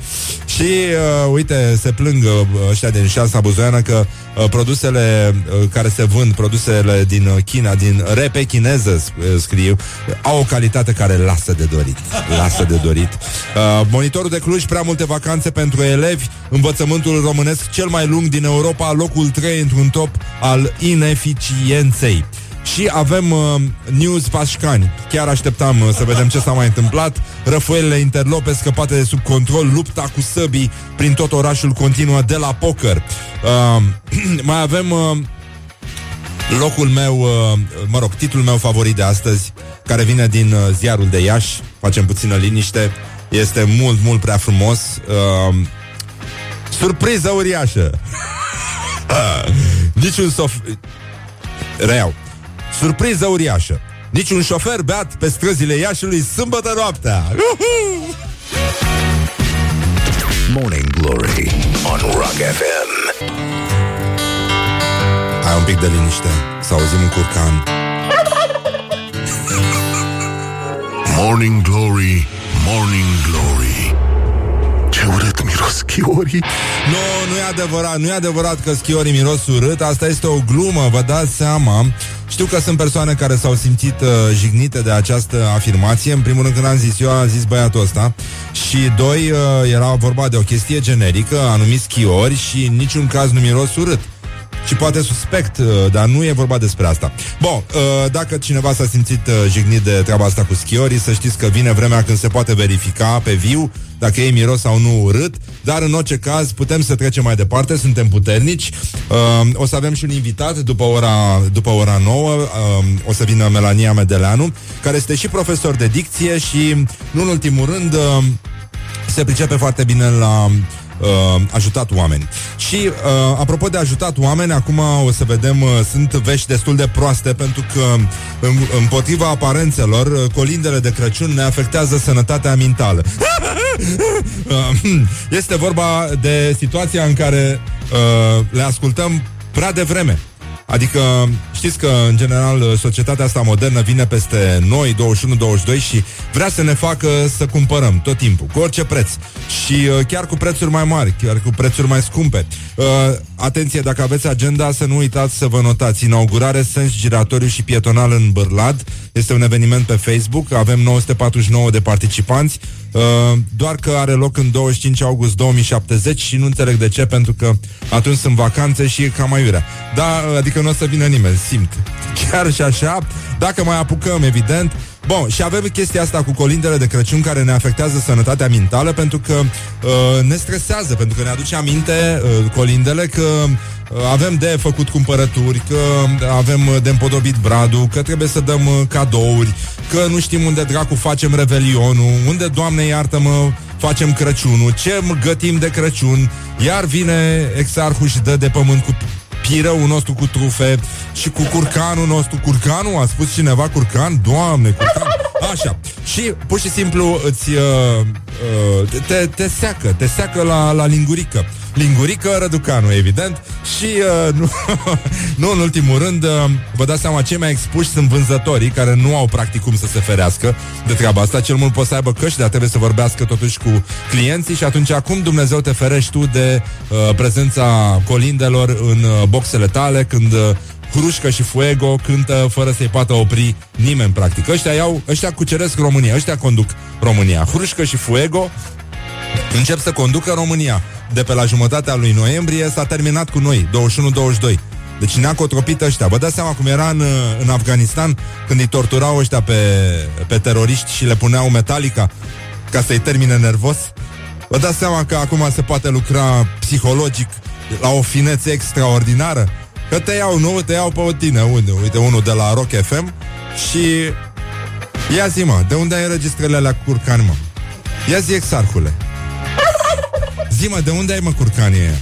Și, uh, uite, se plâng uh, ăștia din șansa buzoiană că uh, produsele uh, care se vând, produsele din uh, China, din repe chineză, uh, scriu, au o calitate care lasă de dorit. Lasă de dorit. Uh, monitorul de Cluj, prea multe vacanțe pentru elevi, învățământul românesc cel mai lung din Europa, locul 3 într-un top al ineficienței. Și avem uh, news pașcani. Chiar așteptam uh, să vedem ce s-a mai întâmplat. Răfuelele interlope scăpate de sub control, lupta cu săbii prin tot orașul continuă de la poker. Uh, [clears throat] mai avem uh, locul meu, uh, mă rog, titlul meu favorit de astăzi, care vine din uh, ziarul de Iași. Facem puțină liniște. Este mult, mult prea frumos. Uh, surpriză uriașă. [laughs] Niciun sof... Reiau. Surpriză uriașă. Niciun șofer beat pe străzile Iașului sâmbătă noaptea. Morning Glory on Rock FM. Hai un pic de liniște, să auzim un curcan. Morning Glory, Morning Glory Ce urât miros chiorii Nu, nu e adevărat, nu e adevărat că schiorii miros urât Asta este o glumă, vă dați seama Știu că sunt persoane care s-au simțit uh, jignite de această afirmație. În primul rând când am zis eu, am zis băiatul ăsta. Și doi, uh, era vorba de o chestie generică Anumiți schiori și în niciun caz nu miros urât și poate suspect, uh, dar nu e vorba despre asta. Bun, uh, dacă cineva s-a simțit uh, jignit de treaba asta cu schiorii, să știți că vine vremea când se poate verifica pe viu dacă ei miros sau nu urât, dar în orice caz putem să trecem mai departe, suntem puternici. O să avem și un invitat după ora, după ora 9, o să vină Melania Medeleanu, care este și profesor de dicție și, nu în ultimul rând, se pricepe foarte bine la uh, ajutat oameni. Și uh, apropo de ajutat oameni, acum o să vedem, uh, sunt vești destul de proaste pentru că în, împotriva aparențelor, uh, colindele de Crăciun ne afectează sănătatea mentală. [laughs] Uh, este vorba de situația în care uh, le ascultăm prea devreme. Adică știți că în general societatea asta modernă vine peste noi 21-22 și vrea să ne facă să cumpărăm tot timpul, cu orice preț și uh, chiar cu prețuri mai mari, chiar cu prețuri mai scumpe. Uh, atenție, dacă aveți agenda, să nu uitați să vă notați inaugurare sens giratoriu și pietonal în Bârlad. Este un eveniment pe Facebook, avem 949 de participanți, uh, doar că are loc în 25 august 2070 și nu înțeleg de ce, pentru că atunci sunt vacanțe și e cam aiurea. Da, adică nu o să vină nimeni, simt. [laughs] Chiar și așa, dacă mai apucăm, evident, Bun, și avem chestia asta cu colindele de Crăciun care ne afectează sănătatea mentală pentru că uh, ne stresează, pentru că ne aduce aminte uh, colindele că uh, avem de făcut cumpărături, că avem de împodobit bradul, că trebuie să dăm uh, cadouri, că nu știm unde dracu facem revelionul, unde, Doamne iartă-mă, facem Crăciunul, ce gătim de Crăciun, iar vine exarhul și dă de pământ cu pirăul nostru cu trufe și cu curcanul nostru. Curcanul? A spus cineva curcan? Doamne, curcan! Așa. Și pur și simplu îți uh, uh, te, te seacă, te seacă la, la lingurică. Lingurică, Răducanu, evident Și uh, nu, [laughs] nu în ultimul rând uh, Vă dați seama, cei mai expuși sunt vânzătorii Care nu au practic cum să se ferească De treaba asta, cel mult poate să aibă căști Dar trebuie să vorbească totuși cu clienții Și atunci acum Dumnezeu te ferești tu De uh, prezența colindelor în uh, boxele tale Când uh, Hrușcă și Fuego cântă fără să-i poată opri nimeni, practic. Ăștia, iau, ăștia cuceresc România, ăștia conduc România. Hrușcă și Fuego încep să conducă România. De pe la jumătatea lui noiembrie s-a terminat cu noi, 21-22. Deci ne-a cotropit ăștia. Vă dați seama cum era în, în Afganistan când îi torturau ăștia pe, pe teroriști și le puneau metalica ca să-i termine nervos? Vă dați seama că acum se poate lucra psihologic la o finețe extraordinară? Că te iau, nu? Te iau pe tine. Unde? Uite, unul de la Rock FM și... Ia zi, mă, de unde ai înregistrările alea curcani, mă? Ia zi, exarhule. Zi, mă, de unde ai, mă, curcanii aia?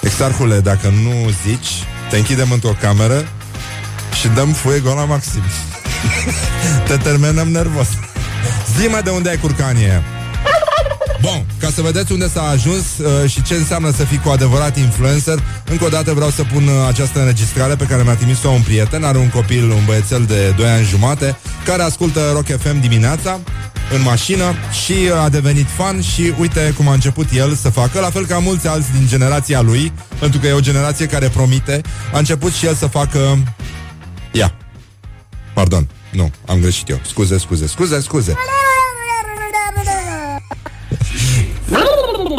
Exarhule, dacă nu zici, te închidem într-o cameră și dăm fuego la maxim. [laughs] te terminăm nervos. Zi, mă, de unde ai curcanii aia? Bun, ca să vedeți unde s-a ajuns uh, și ce înseamnă să fii cu adevărat influencer, încă o dată vreau să pun uh, această înregistrare pe care mi-a trimis-o un prieten, are un copil, un băiețel de 2 ani jumate, care ascultă Rock FM dimineața în mașină și uh, a devenit fan și uite cum a început el să facă, la fel ca mulți alți din generația lui, pentru că e o generație care promite, a început și el să facă... Ia. Pardon. Nu, am greșit eu. Scuze, scuze, scuze, scuze.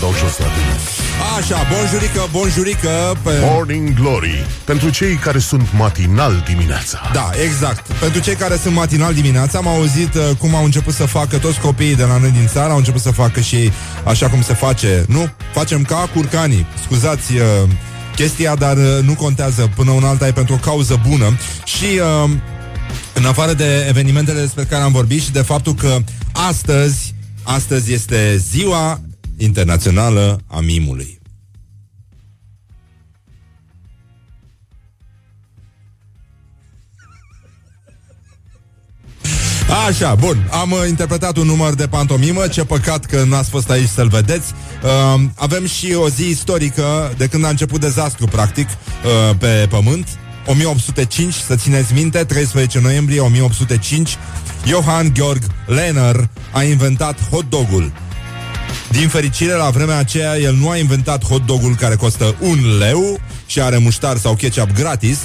Dau jos la tine. Așa, bonjurică, bonjurică pe... Morning Glory. Pentru cei care sunt matinal dimineața. Da, exact. Pentru cei care sunt matinal dimineața, am auzit uh, cum au început să facă toți copiii de la noi din țară, au început să facă și ei așa cum se face. Nu, facem ca curcanii. Scuzați uh, chestia, dar uh, nu contează. Până un alta e pentru o cauză bună. Și uh, în afară de evenimentele despre care am vorbit și de faptul că astăzi, astăzi este ziua internațională a mimului. Așa, bun, am uh, interpretat un număr de pantomimă. Ce păcat că n-ați fost aici să-l vedeți. Uh, Avem și o zi istorică De când a început dezastru, practic uh, Pe pământ. 1805, să țineți minte 13 noiembrie 1805 Johann Georg Lehner A inventat hot dogul din fericire, la vremea aceea, el nu a inventat hot dogul care costă un leu și are muștar sau ketchup gratis,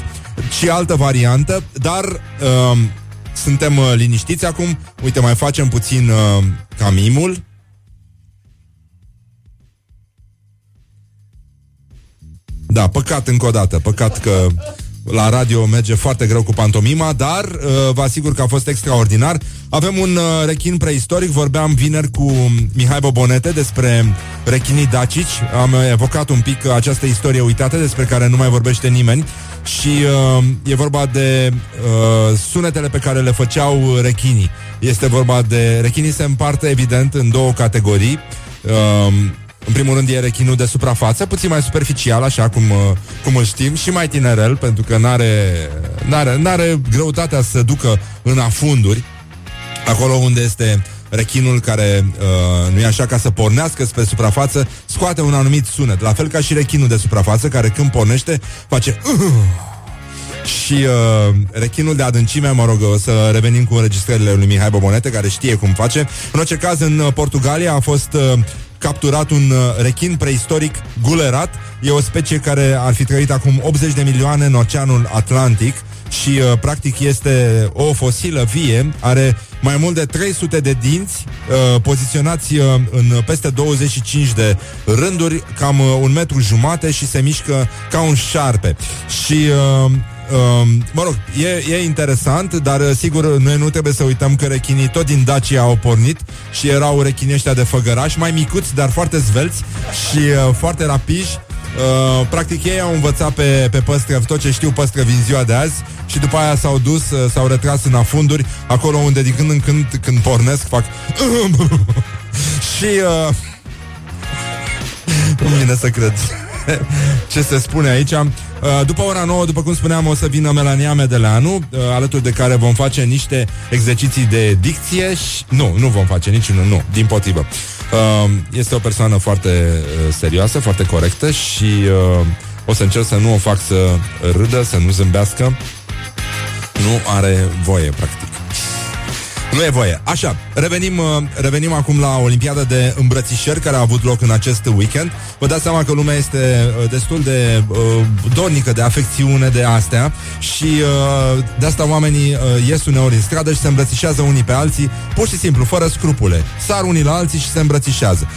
ci altă variantă, dar uh, suntem uh, liniștiți acum. Uite, mai facem puțin uh, camimul. Da, păcat încă o dată, păcat că la radio merge foarte greu cu pantomima, dar uh, vă asigur că a fost extraordinar. Avem un uh, rechin preistoric, vorbeam vineri cu Mihai Bobonete despre rechinii dacici. Am evocat un pic această istorie uitată despre care nu mai vorbește nimeni și uh, e vorba de uh, sunetele pe care le făceau rechinii. Este vorba de... Rechinii se împartă evident în două categorii. Uh, în primul rând e rechinul de suprafață, puțin mai superficial, așa cum, uh, cum îl știm, și mai tinerel, pentru că n-are, n-are, n-are greutatea să ducă în afunduri, acolo unde este rechinul care, uh, nu e așa, ca să pornească spre suprafață, scoate un anumit sunet, la fel ca și rechinul de suprafață, care când pornește, face... Uh, și uh, rechinul de adâncime, mă rog, o să revenim cu înregistrările lui Mihai Bobonete, care știe cum face. În orice caz, în uh, Portugalia a fost uh, capturat un uh, rechin preistoric gulerat. E o specie care ar fi trăit acum 80 de milioane în Oceanul Atlantic și uh, practic este o fosilă vie, are mai mult de 300 de dinți uh, poziționați uh, în peste 25 de rânduri, cam uh, un metru jumate și se mișcă ca un șarpe. Și uh, Uh, mă rog, e, e interesant, dar uh, sigur noi nu trebuie să uităm că rechinii tot din Dacia au pornit și erau rechinii ăștia de făgărași, mai micuți, dar foarte zvelți și uh, foarte rapiși. Uh, practic ei au învățat pe, pe păstrăv tot ce știu păstrăvi în ziua de azi și după aia s-au dus, uh, s-au retras în afunduri, acolo unde din când în când, când pornesc, fac [laughs] și uh, [laughs] nu vine să cred [laughs] ce se spune aici. Uh, după ora 9, după cum spuneam, o să vină Melania Medeleanu, uh, alături de care vom face niște exerciții de dicție și... Nu, nu vom face niciunul, nu, din potrivă. Uh, este o persoană foarte uh, serioasă, foarte corectă și uh, o să încerc să nu o fac să râdă, să nu zâmbească. Nu are voie, practic. Nu e voie. Așa, revenim, uh, revenim acum la Olimpiada de îmbrățișări care a avut loc în acest weekend. Vă dați seama că lumea este uh, destul de uh, dornică de afecțiune de astea și uh, de asta oamenii uh, ies uneori în stradă și se îmbrățișează unii pe alții, pur și simplu, fără scrupule. Sar unii la alții și se îmbrățișează.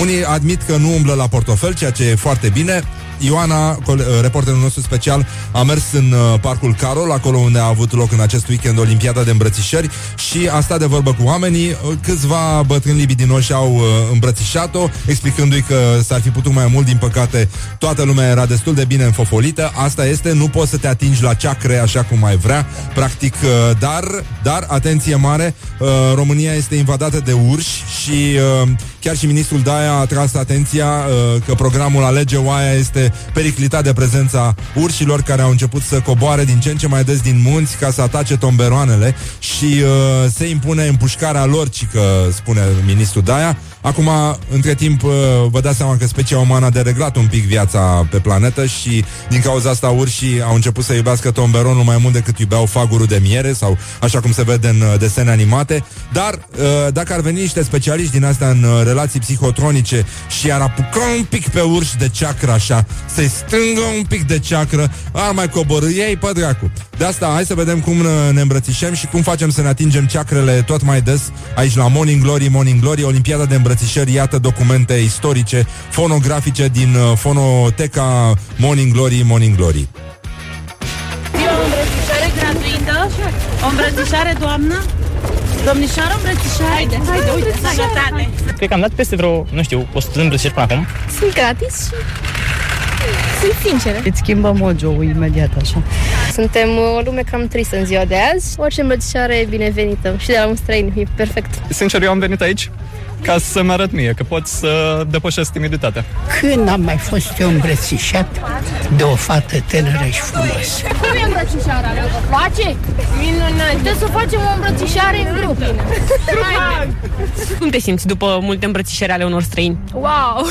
Unii admit că nu umblă la portofel, ceea ce e foarte bine. Ioana, col- uh, reporterul nostru special, a mers în uh, Parcul Carol, acolo unde a avut loc în acest weekend Olimpiada de îmbrățișări și a stat de vorbă cu oamenii. Uh, Câțiva bătrâni libidinoși au uh, îmbrățișat-o, explicându-i că s-ar fi putut mai mult, din păcate toată lumea era destul de bine înfofolită. Asta este, nu poți să te atingi la ceacre așa cum ai vrea, practic, uh, dar, dar, atenție mare, uh, România este invadată de urși și uh, chiar și ministrul Daia a tras atenția uh, că programul Alege Oaia este periclitat de prezența urșilor care au început să coboare din ce în ce mai des din munți ca să atace tomberoanele și uh, se impune împușcarea lor, ci că spune ministrul Daia. Acum, între timp, uh, vă dați seama că specia umană a dereglat un pic viața pe planetă și din cauza asta urșii au început să iubească tomberonul mai mult decât iubeau fagurul de miere sau așa cum se vede în uh, desene animate. Dar, uh, dacă ar veni niște specialiști din astea în uh, relații psihotronice și ar apuca un pic pe urși de ceacră așa, să-i strângă un pic de ceacră, ar mai coborâ ei pe dracu. De asta, hai să vedem cum uh, ne îmbrățișăm și cum facem să ne atingem ceacrele tot mai des aici la Morning Glory, Morning Glory, Olimpiada de îmbrățișări, iată documente istorice, fonografice din uh, fonoteca Morning Glory, Morning Glory. E o îmbrățișare gratuită? O îmbrățișare, doamnă? Domnișoară, o îmbrățișare? Haide, haide, uite, sănătate! Cred că am dat peste vreo, nu știu, 100 de îmbrățișări până acum. Sunt gratis și sunt sinceră. Îți schimbă mojo imediat așa. Suntem o lume cam tristă în ziua de azi. Orice îmbrățișare e binevenită și de la un străin e perfect. Sincer, eu am venit aici ca să-mi arăt mie că pot să depășesc timiditatea. Când am mai fost eu îmbrățișat de o fată tânără și frumoasă? Cum e îmbrățișarea? Vă place? Minunat! Trebuie să facem o îmbrățișare în grup. Cum te simți după multe îmbrățișări ale unor străini? Wow!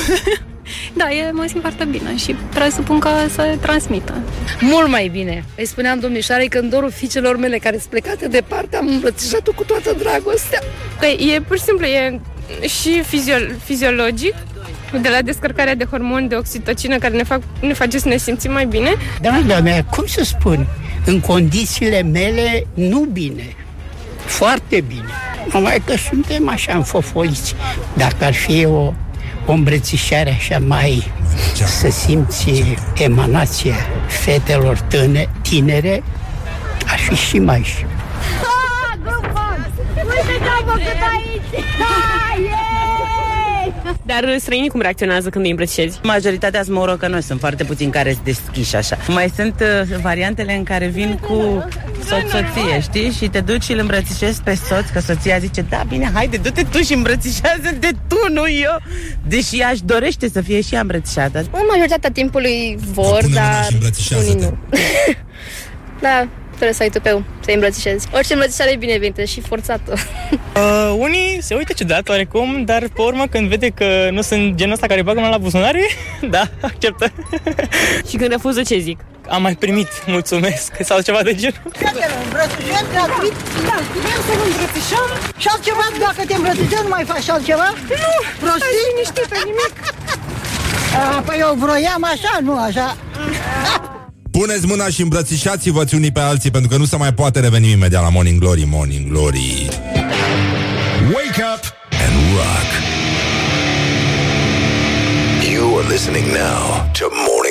Da, e, mă simt foarte bine și presupun că se transmită. Mult mai bine. Îi spuneam domnișoarei că în dorul fiicelor mele care sunt plecate departe am îmbrățișat-o cu toată dragostea. Că e pur și simplu, e și fizio- fiziologic, de la descărcarea de hormoni de oxitocină care ne, fac, ne face să ne simțim mai bine. Dragă mea, cum să spun, în condițiile mele, nu bine. Foarte bine. Numai că suntem așa înfofoliți. Dacă ar fi o, o îmbrățișare așa mai să simți emanația fetelor tâne, tinere, ar fi și mai și. Uite ce am făcut aici! Da, yeah! [laughs] Dar străinii cum reacționează când îi îmbrățișezi? Majoritatea sunt morocănoși, sunt foarte puțini care sunt deschiși așa. Mai sunt uh, variantele în care vin cu soț-soție, știi? Și te duci și îl îmbrățișezi pe soț, că soția zice, da, bine, haide, du-te tu și îmbrățișează-te tu, nu eu. Deși aș dorește să fie și ea îmbrățișată. În majoritatea timpului vor, dar unii nu. [laughs] da, trebuie să ai tupeu, să-i îmbrățișezi. Orice îmbrățișare e binevenită și forțată. [laughs] Uh, unii se uită ciudat oarecum, dar pe urmă când vede că nu sunt genul ăsta care bagă mâna la buzunare, [laughs] da, acceptă. și când refuză, ce zic? Am mai primit, mulțumesc, sau ceva de genul. Îmbrățișări gratuit? Da, vrem să vă îmbrățișăm și altceva, dacă te îmbrățișăm, nu mai faci altceva? Nu, prostii? liniștit pe nimic. A, [laughs] păi eu vroiam așa, nu așa. Puneți mâna și îmbrățișați-vă unii pe alții Pentru că nu se mai poate reveni imediat la Morning Glory Morning Glory Wake up and rock. You are listening now to Morning Glory.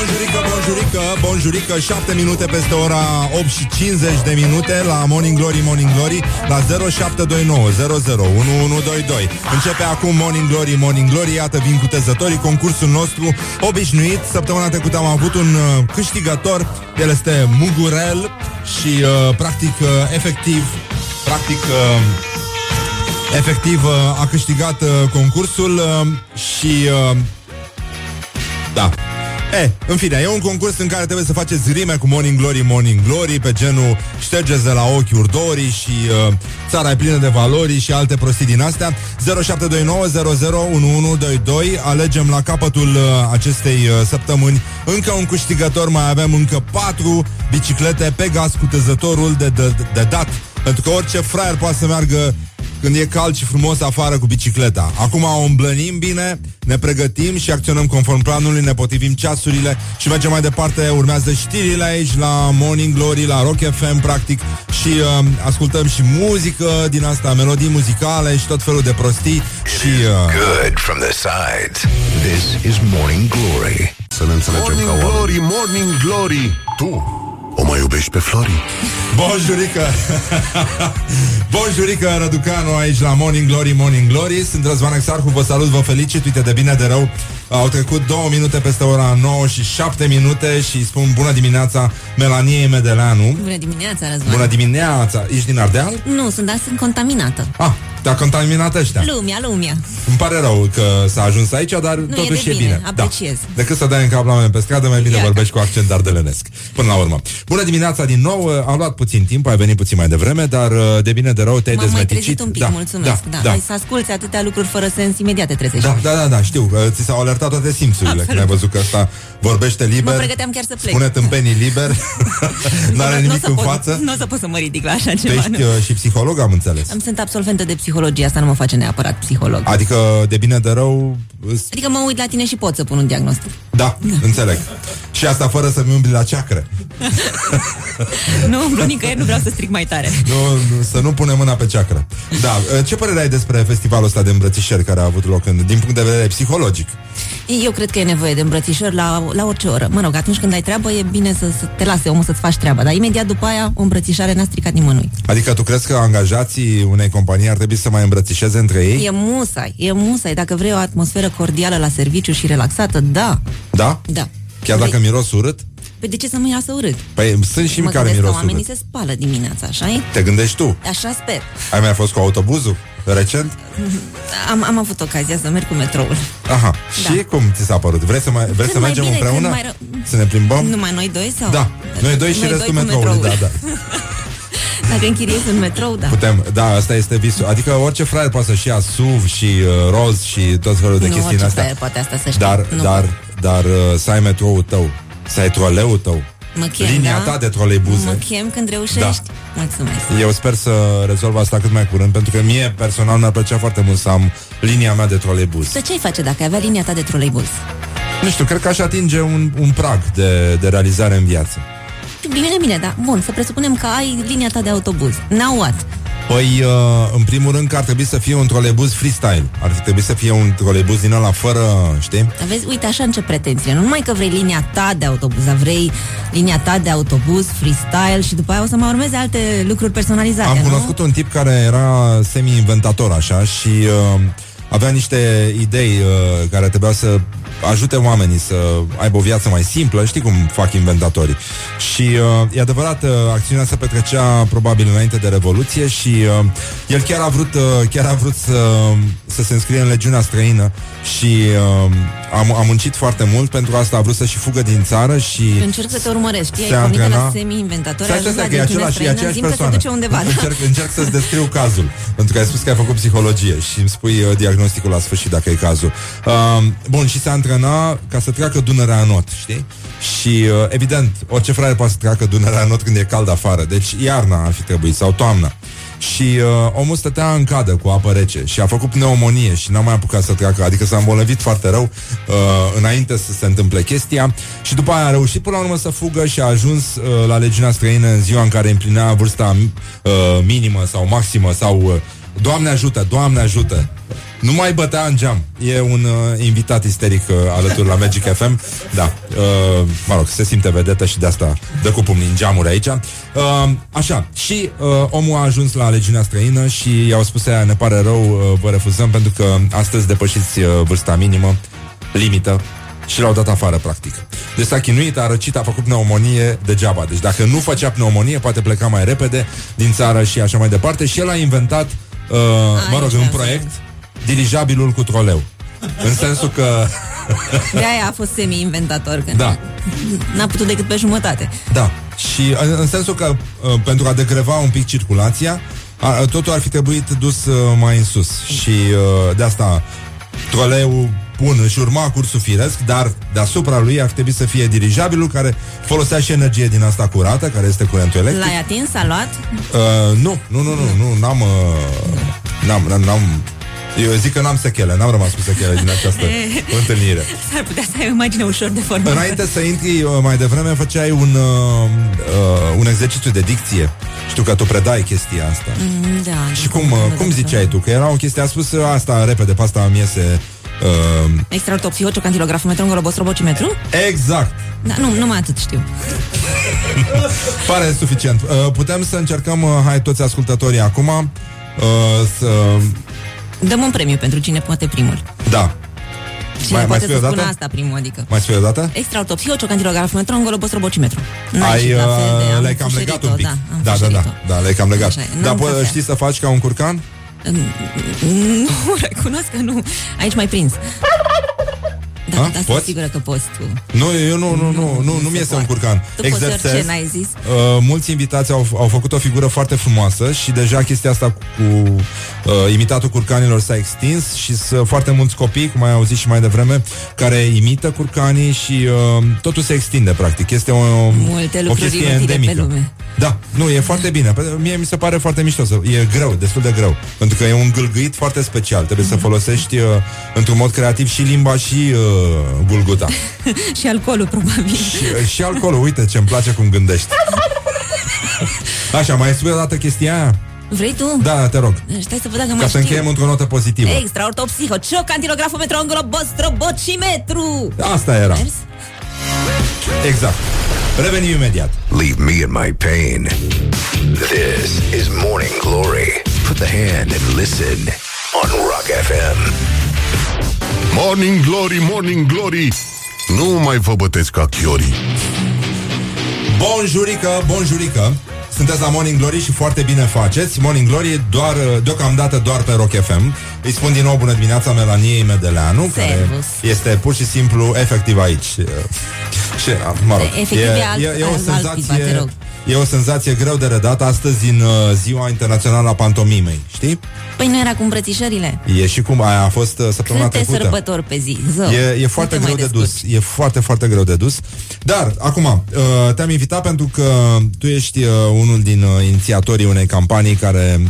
Bonjurică, bonjurică, bonjurică 7 minute peste ora 8 și 50 de minute La Morning Glory, Morning Glory La 0729 001122 Începe acum Morning Glory, Morning Glory Iată vin cu tezătorii Concursul nostru obișnuit. Săptămâna trecută am avut un uh, câștigător El este Mugurel Și uh, practic, uh, efectiv Practic uh, Efectiv uh, a câștigat uh, concursul uh, Și uh, Da E, în fine, e un concurs în care trebuie să faceți rime cu Morning Glory, Morning Glory, pe genul ștergeți de la ochi urdorii și uh, țara e plină de valori și alte prostii din astea. 0729001122 Alegem la capătul uh, acestei uh, săptămâni încă un câștigător, mai avem încă patru biciclete pe gaz cu tezătorul de, de, de dat. Pentru că orice fraier poate să meargă când e cald și frumos afară cu bicicleta. Acum o îmblănim bine, ne pregătim și acționăm conform planului, ne potrivim ceasurile și mergem mai departe. Urmează știrile aici la Morning Glory, la Rock FM, practic, și uh, ascultăm și muzică din asta, melodii muzicale și tot felul de prostii. Și, uh, Good from the sides. This is Morning Glory. Să ne înțelegem Morning ca Glory, Morning Glory Tu o mai iubești pe Flori? Bonjurică! [laughs] Bonjurică Răducanu aici la Morning Glory, Morning Glory. Sunt Răzvan Exarhu, vă salut, vă felicit. Uite de bine de rău Au trecut două minute peste ora 9 și 7 minute Și spun bună dimineața Melanie Medeleanu Bună dimineața, Răzvan. Bună dimineața, ești din Ardeal? Nu, sunt, dar sunt contaminată. Ah, te-a contaminat ăștia Lumea, lumea. Îmi pare rău că s-a ajuns aici, dar Nu, totuși e de bine, bine. apreciez. Da. Decât să dai în cap la oameni pe stradă, mai bine Ia vorbești cu accent ardelenesc. Până la urmă. Bună dimineața din nou, am luat puțin timp, ai venit puțin mai devreme, dar uh, de bine de rău te-ai M-am mai dezmeticit. trezit un pic, da, mulțumesc. Da, da, Hai să asculți atâtea lucruri fără sens, imediat te trezești. da, da, da, da, știu, că ți s-au alertat toate simțurile Absolut. când ai văzut că ăsta vorbește liber. Mă pregăteam chiar să plec. Spune tâmpenii liber, [laughs] n-are Nu o nimic să în pot- față. Nu o să pot să mă ridic la așa Tu ceva. ești nu. uh, și psiholog, am înțeles. Îmi sunt absolventă de psihologie, asta nu mă face neapărat psiholog. Adică, de bine de rău, îs- Adică mă uit la tine și pot să pun un diagnostic. da, înțeleg. Și asta fără să-mi umbli la ceacră. [laughs] nu, umblu nicăieri, nu vreau să stric mai tare. Nu, nu, să nu punem mâna pe ceacră. Da, uh, ce părere ai despre festivalul ăsta de îmbrățișări care a avut loc în, din punct de vedere psihologic? Eu cred că e nevoie de îmbrățișări la, la orice oră. Mă rog, atunci când ai treabă, e bine să, să te lase omul să-ți faci treaba. Dar imediat după aia, o îmbrățișare n-a stricat nimănui. Adică tu crezi că angajații unei companii ar trebui să mai îmbrățișeze între ei? E musai, e musai. Dacă vrei o atmosferă cordială la serviciu și relaxată, da. Da? Da. Chiar dacă miros urât? Păi de ce să mă iasă urât? Păi sunt și mă care gândesc că miros oamenii urât. se spală dimineața, așa e? Te gândești tu? Așa sper. Ai mai fost cu autobuzul? Recent? Am, am avut ocazia să merg cu metroul. Aha. Da. Și cum ți s-a părut? Vrei să, mai, vrei Cât să mai mergem bine, cât împreună? mai rău- Să ne plimbăm? Numai noi doi sau? Da. Noi doi și Noi restul doi cu metroului. Da, metroul. da. [laughs] Dacă închiriezi un metrou, da. Putem, da, asta este visul. Adică orice fraier poate să-și ia SUV și uh, roz și tot felul de nu, chestii orice din astea. fraier poate asta să știi. Dar, nu. dar, dar uh, să ai metroul tău, să ai troleul tău, mă chem, linia da? ta de troleibuze. Mă chem când reușești. Mulțumesc. Eu sper să rezolv asta cât mai curând, pentru că mie personal mi-ar plăcea foarte mult să am linia mea de troleibuz. Să ce ai face dacă ai avea linia ta de troleibuz? Nu știu, cred că aș atinge un, un prag de, de realizare în viață. Bine, bine, da. Bun, să presupunem că ai linia ta de autobuz. Now what? Păi, uh, în primul rând că ar trebui să fie un troleibuz freestyle. Ar trebui să fie un troleibuz din ăla fără, știi? Vezi, uite, așa încep pretențiile. Nu numai că vrei linia ta de autobuz, dar vrei linia ta de autobuz, freestyle și după aia o să mai urmeze alte lucruri personalizate, Am nu? cunoscut un tip care era semi-inventator așa și uh, avea niște idei uh, care trebuiau să ajute oamenii să aibă o viață mai simplă, știi cum fac inventatorii. Și uh, e adevărat, uh, acțiunea se petrecea probabil înainte de Revoluție și uh, el chiar a vrut, uh, chiar a vrut să, să se înscrie în legiunea străină și uh, am, am muncit foarte mult pentru asta, a vrut să și fugă din țară și Încerc să te urmăresc. Știi, se ai pornit de la antrena- semi-inventator, Stai, ai stai, ajuns la stai, că e legiune același, e străină, aceeași zim că se persoană. duce undeva. da? Încerc, încerc să-ți descriu cazul, pentru că ai spus că ai făcut psihologie și îmi spui uh, diagnosticul la sfârșit, dacă e cazul. Uh, bun, și se antrena ca să treacă Dunărea în not, știi? Și, uh, evident, orice fraier poate să treacă Dunărea în not când e cald afară, deci iarna ar fi trebuit, sau toamna. Și uh, omul stătea în cadă cu apă rece și a făcut pneumonie și n-a mai apucat să treacă, adică s-a îmbolnăvit foarte rău uh, înainte să se întâmple chestia și după aia a reușit până la urmă să fugă și a ajuns uh, la legiunea străină în ziua în care împlinea vârsta uh, minimă sau maximă sau uh, Doamne ajută, Doamne ajută nu mai bătea în geam E un uh, invitat isteric uh, alături la Magic [laughs] FM Da, uh, mă rog, se simte vedetă și de asta Dă cu pumnii în geamuri aici uh, Așa, și uh, omul a ajuns la legiunea străină Și i-au spus aia, ne pare rău, uh, vă refuzăm Pentru că astăzi depășiți uh, vârsta minimă Limită și l-au dat afară, practic. Deci s-a chinuit, a răcit, a făcut pneumonie degeaba. Deci dacă nu făcea pneumonie, poate pleca mai repede din țară și așa mai departe. Și el a inventat, uh, mă rog, un proiect, dirijabilul cu troleu. În sensul că De aia a fost semi-inventator, că Da. n-a putut decât pe jumătate. Da. Și în, în sensul că uh, pentru a degreva un pic circulația, a, totul ar fi trebuit dus uh, mai în sus. Și uh, de asta troleul bun își urma cursul firesc, dar deasupra lui ar trebui să fie dirijabilul care folosea și energie din asta curată, care este curentul electric. L-ai atins, a luat? Uh, nu, nu, nu, nu, nu, n-am, uh, n-am, n-am, n-am eu zic că n-am sechele, n-am rămas cu sechele din această [laughs] întâlnire. S-ar putea să ai o imagine ușor de formă. Înainte să intri uh, mai devreme, făceai un, uh, uh, un exercițiu de dicție. Știu că tu predai chestia asta. Mm, da. Și cum, uh, cum ziceai tu? Că era o chestie, a spus uh, asta repede, pe asta mi iese... Uh, Extraortopsihociu, cantilografometru, ngolobosrobocimetru? exact. Da, nu, numai atât știu. [laughs] Pare suficient. Uh, putem să încercăm, uh, hai toți ascultătorii acum, uh, să... Dăm un premiu pentru cine poate primul. Da. Cine Mai- mai poate spui să o spună dată? asta primul, adică. Mai spui o dată? Extraortopsihociu, cantilografometru, ngolobosrobocimetru. Ai, la fel de, uh, am le-ai cam legat fușerit-o, un pic. Da, am da, da, da, fușerit-o. da, le-ai cam legat. Așa e, Dar n-am po- cafea. știi să faci ca un curcan? [laughs] Nu, recunosc că nu. Aici mai prins. Da, Ha? da, sunt Poți? sigură că poți tu. Nu, eu nu, nu, nu, nu, nu mi este un curcan. Tu poți orice, n-ai zis? Uh, mulți invitați au, au făcut o figură foarte frumoasă și deja chestia asta cu uh, imitatul curcanilor s-a extins și sunt foarte mulți copii, cum ai auzit și mai devreme, care imită curcanii și uh, totul se extinde, practic. Este o, Multe o lucruri chestie inutile endemică. pe lume. Da, nu, e foarte bine. Pe- Mie mi se pare foarte mișto. Să, e greu, destul de greu. Pentru că e un gâlgâit foarte special. Trebuie să folosești uh, într-un mod creativ și limba și uh, gulguta. [laughs] și alcoolul, probabil. și, și alcoolul, uite ce-mi place cum gândești. Așa, mai spui o dată chestia aia? Vrei tu? Da, te rog. Stai să văd dacă mai Ca să știu. încheiem într-o notă pozitivă. Extraortopsihocio, cantilografometru, ngolobosrobocimetru. Asta era. Mers? Exact. Revenim imediat. Leave me in my pain. This is Morning Glory. Put the hand and listen on Rock FM. Morning Glory, Morning Glory. Nu mai vă bătesc ca chiorii. Bonjurică, bonjurică Sunteți la Morning Glory și foarte bine faceți. Morning Glory doar, deocamdată doar pe Rock FM Îi spun din nou bună dimineața Melaniei Medeleanu Care Servus. este pur și simplu efectiv aici. [laughs] Și, mă rog Efectiv e alt- e, e, o alt tipa, te senzație rog. E o senzație greu de redat astăzi în uh, ziua internațională a pantomimei, știi? Păi nu era cu îmbrățișările? E și cum aia a fost uh, săptămâna Câte trecută. sărbători pe zi, zău. E, e Nu foarte te greu mai de dus. descurci. E foarte, foarte greu de dus. Dar, acum, uh, te-am invitat pentru că tu ești uh, unul din uh, inițiatorii unei campanii care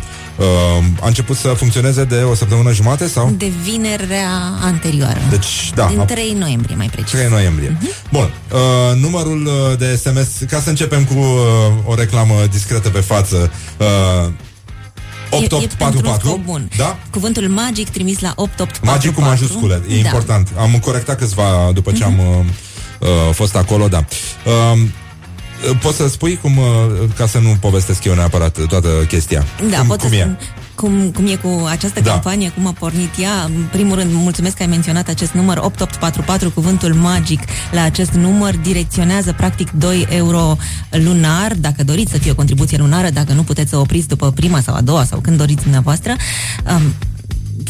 uh, a început să funcționeze de o săptămână jumate sau? De vinerea anterioară. Deci, da. Din a- 3 noiembrie, mai precis. 3 noiembrie. Bun. Uh, numărul uh, de SMS, ca să începem cu uh, o reclamă discretă pe față. Uh, E, e pentru un 8844. scop bun. Da? Cuvântul magic trimis la 8844. Magic cu majuscule, e Da. important. Am corectat câțiva după ce am uh, uh, fost acolo, da. Uh, Poți să spui cum, uh, ca să nu povestesc eu neapărat toată chestia. Da, cum, pot cum să e? spun cum, cum e cu această Da. campanie, cum a pornit ea. În primul rând, mulțumesc că ai menționat acest număr 8844, cuvântul magic la acest număr direcționează practic 2 euro lunar, dacă doriți să fie o contribuție lunară, dacă nu puteți să opriți după prima sau a doua sau când doriți dumneavoastră. Um,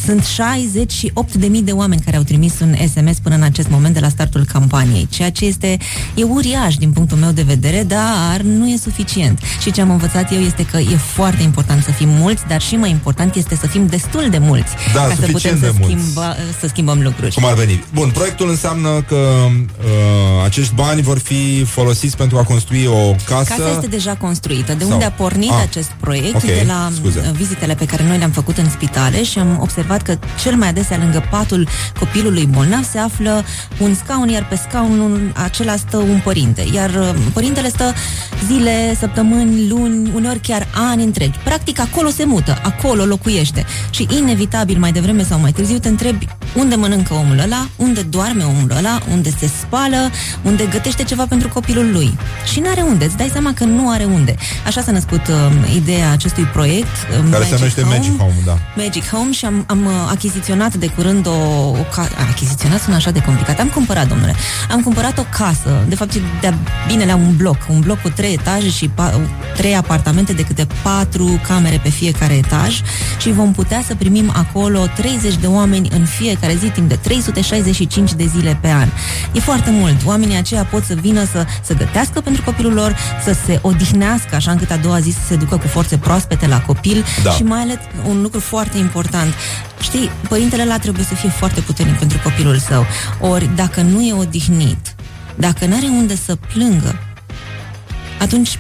sunt 68.000 de oameni care au trimis un SMS până în acest moment de la startul campaniei, ceea ce este e uriaș din punctul meu de vedere, dar nu e suficient. Și ce am învățat eu este că e foarte important să fim mulți, dar și mai important este să fim destul de mulți Da, ca să putem suficient să, de mulți. schimba, să schimbăm lucruri. Cum ar veni? Bun, proiectul înseamnă că uh, acești bani vor fi folosiți pentru a construi o casă. Casa este deja construită. De Sau- unde a pornit Ah, acest proiect? ok, De la scuze. uh, vizitele pe care noi le-am făcut în spitale și am observat că cel mai adesea lângă patul copilului bolnav se află un scaun, iar pe scaunul acela stă un părinte. Iar uh, părintele stă zile, săptămâni, luni, uneori chiar ani întregi. Practic acolo se mută, acolo locuiește. Și inevitabil, mai devreme sau mai târziu, te întrebi unde mănâncă omul ăla, unde doarme omul ăla, unde se spală, unde gătește ceva pentru copilul lui. Și n-are unde, îți dai seama că nu are unde. Așa s-a născut uh, ideea acestui proiect. uh, Care se numește Magic Home, da. Magic Home și am am, am uh, achiziționat de curând o, o ca... Achiziționat sună așa de complicat. Am cumpărat, domnule. Am cumpărat o casă. De fapt, de bine la un bloc. Un bloc cu trei etaje și pa, trei apartamente de câte patru camere pe fiecare etaj și vom putea să primim acolo 30 de oameni în fiecare zi timp de 365 de zile pe an. E foarte mult. Oamenii aceia pot să vină să, să gătească pentru copilul lor, să se odihnească, așa încât a doua zi să se ducă cu forțe proaspete la copil Da. și mai ales un lucru foarte important. Știi, părintele ăla trebuie să fie foarte puternic pentru copilul său. Ori, dacă nu e odihnit, dacă nu are unde să plângă, atunci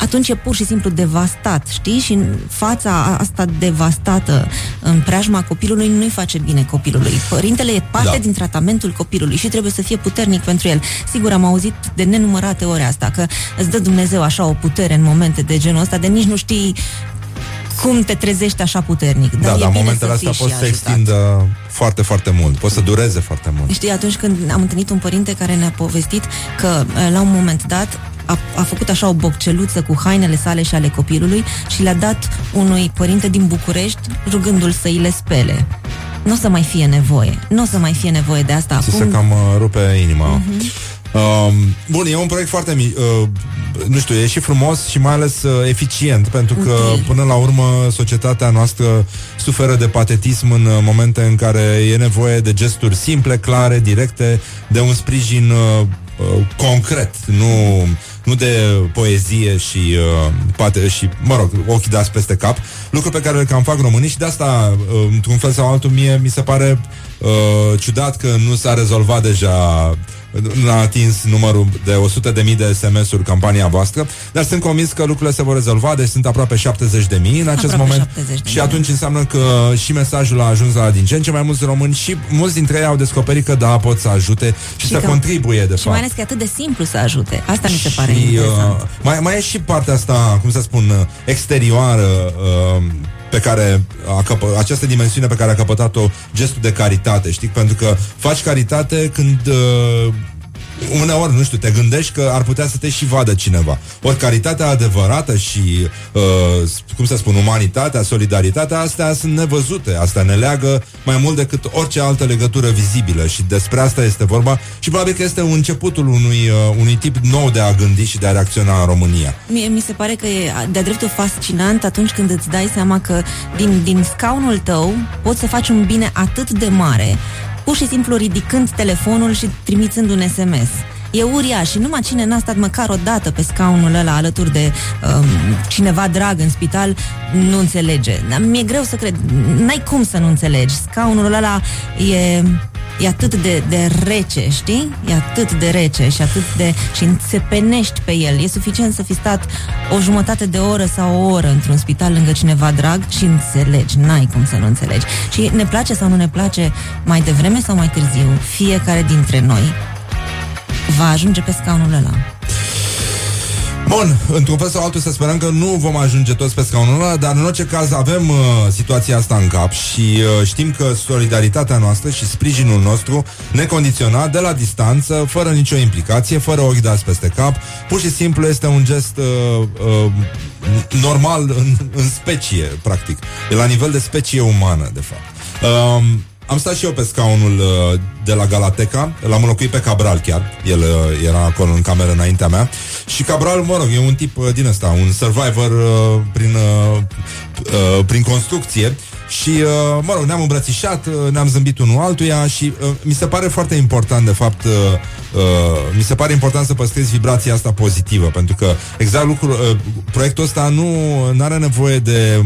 atunci e pur și simplu devastat, știi? Și în fața asta devastată în preajma copilului nu-i face bine copilului. Părintele e parte Da. din tratamentul copilului și trebuie să fie puternic pentru el. Sigur, am auzit de nenumărate ori asta, că îți dă Dumnezeu așa o putere în momente de genul ăsta, de nici nu știi cum te trezești așa puternic. Da, e dar bine momentele să astea fii pot și să se ajutat. extindă foarte, foarte mult. Pot să dureze foarte mult. Știi, atunci când am întâlnit un părinte care ne-a povestit că eh, la un moment dat a, a făcut așa o bocceluță cu hainele sale și ale copilului și le-a dat unui părinte din București rugându-l să îi le spele. Nu o să mai fie nevoie. Nu o să mai fie nevoie de asta Ți se acum. cam uh, rupe inima. Mhm. Um, bun, e un proiect foarte mi- uh, nu știu, e și frumos și mai ales uh, eficient, pentru că Util. până la urmă societatea noastră suferă de patetism în uh, momente în care e nevoie de gesturi simple, clare, directe, de un sprijin uh, uh, concret, nu nu de poezie și, uh, pate, și, mă rog, ochii dați peste cap, lucru pe care îl cam fac românii și de asta, uh, într-un fel sau altul, mie mi se pare uh, ciudat că nu s-a rezolvat deja nu a atins numărul de 100.000 de, de SMS-uri campania voastră, dar sunt convins că lucrurile se vor rezolva, deci sunt aproape 70.000 în acest Aproape moment 70.000, și atunci înseamnă că și mesajul a ajuns la din ce în ce mai mulți români și mulți dintre ei au descoperit că da, pot să ajute și, Și să că- contribuie de Și mai fapt. ales că e atât de simplu să ajute. Asta mi se pare Și, interesant. uh, mai, mai e și partea asta, cum să spun, uh, exterioară uh, pe care a căpă, această dimensiune pe care a căpătat-o gestul de caritate, știi? Pentru că faci caritate când uh, uneori, nu știu, te gândești că ar putea să te și vadă cineva. Ori caritatea adevărată și, uh, cum să spun, umanitatea, solidaritatea, astea sunt nevăzute, astea ne leagă mai mult decât orice altă legătură vizibilă și despre asta este vorba și probabil că este începutul unui, uh, unui tip nou de a gândi și de a reacționa în România. Mie mi se pare că e de-a dreptul fascinant atunci când îți dai seama că din, din scaunul tău poți să faci un bine atât de mare, pur și simplu ridicând telefonul și trimițând un SMS. E uriaș și numai cine n-a stat măcar o dată pe scaunul ăla alături de um, cineva drag în spital nu înțelege. Dar mi-e greu să cred. N-ai cum să nu înțelegi. Scaunul ăla e e atât de, de rece, știi? E atât de rece și atât de... și înțepenești pe el. E suficient să fi stat o jumătate de oră sau o oră într-un spital lângă cineva drag și înțelegi. N-ai cum să nu înțelegi. Și ne place sau nu ne place mai devreme sau mai târziu, fiecare dintre noi va ajunge pe scaunul ăla. Bun, într-un fel sau altul să sperăm că nu vom ajunge toți pe scaunul ăla, dar în orice caz avem uh, situația asta în cap și uh, știm că solidaritatea noastră și sprijinul nostru necondiționat, de la distanță, fără nicio implicație, fără ochi dați peste cap, pur și simplu este un gest uh, uh, normal în, în specie, practic. E la nivel de specie umană, de fapt. Um, am stat și eu pe scaunul uh, de la Galateca, l-am înlocuit pe Cabral chiar, el uh, era acolo în cameră înaintea mea. Și Cabral, mă rog, e un tip uh, din ăsta, un survivor uh, prin, uh, uh, prin construcție. Și, uh, mă rog, ne-am îmbrățișat, uh, ne-am zâmbit unul altuia și uh, mi se pare foarte important, de fapt, uh, uh, mi se pare important să păstrezi vibrația asta pozitivă, pentru că exact lucru, uh, proiectul ăsta nu are nevoie de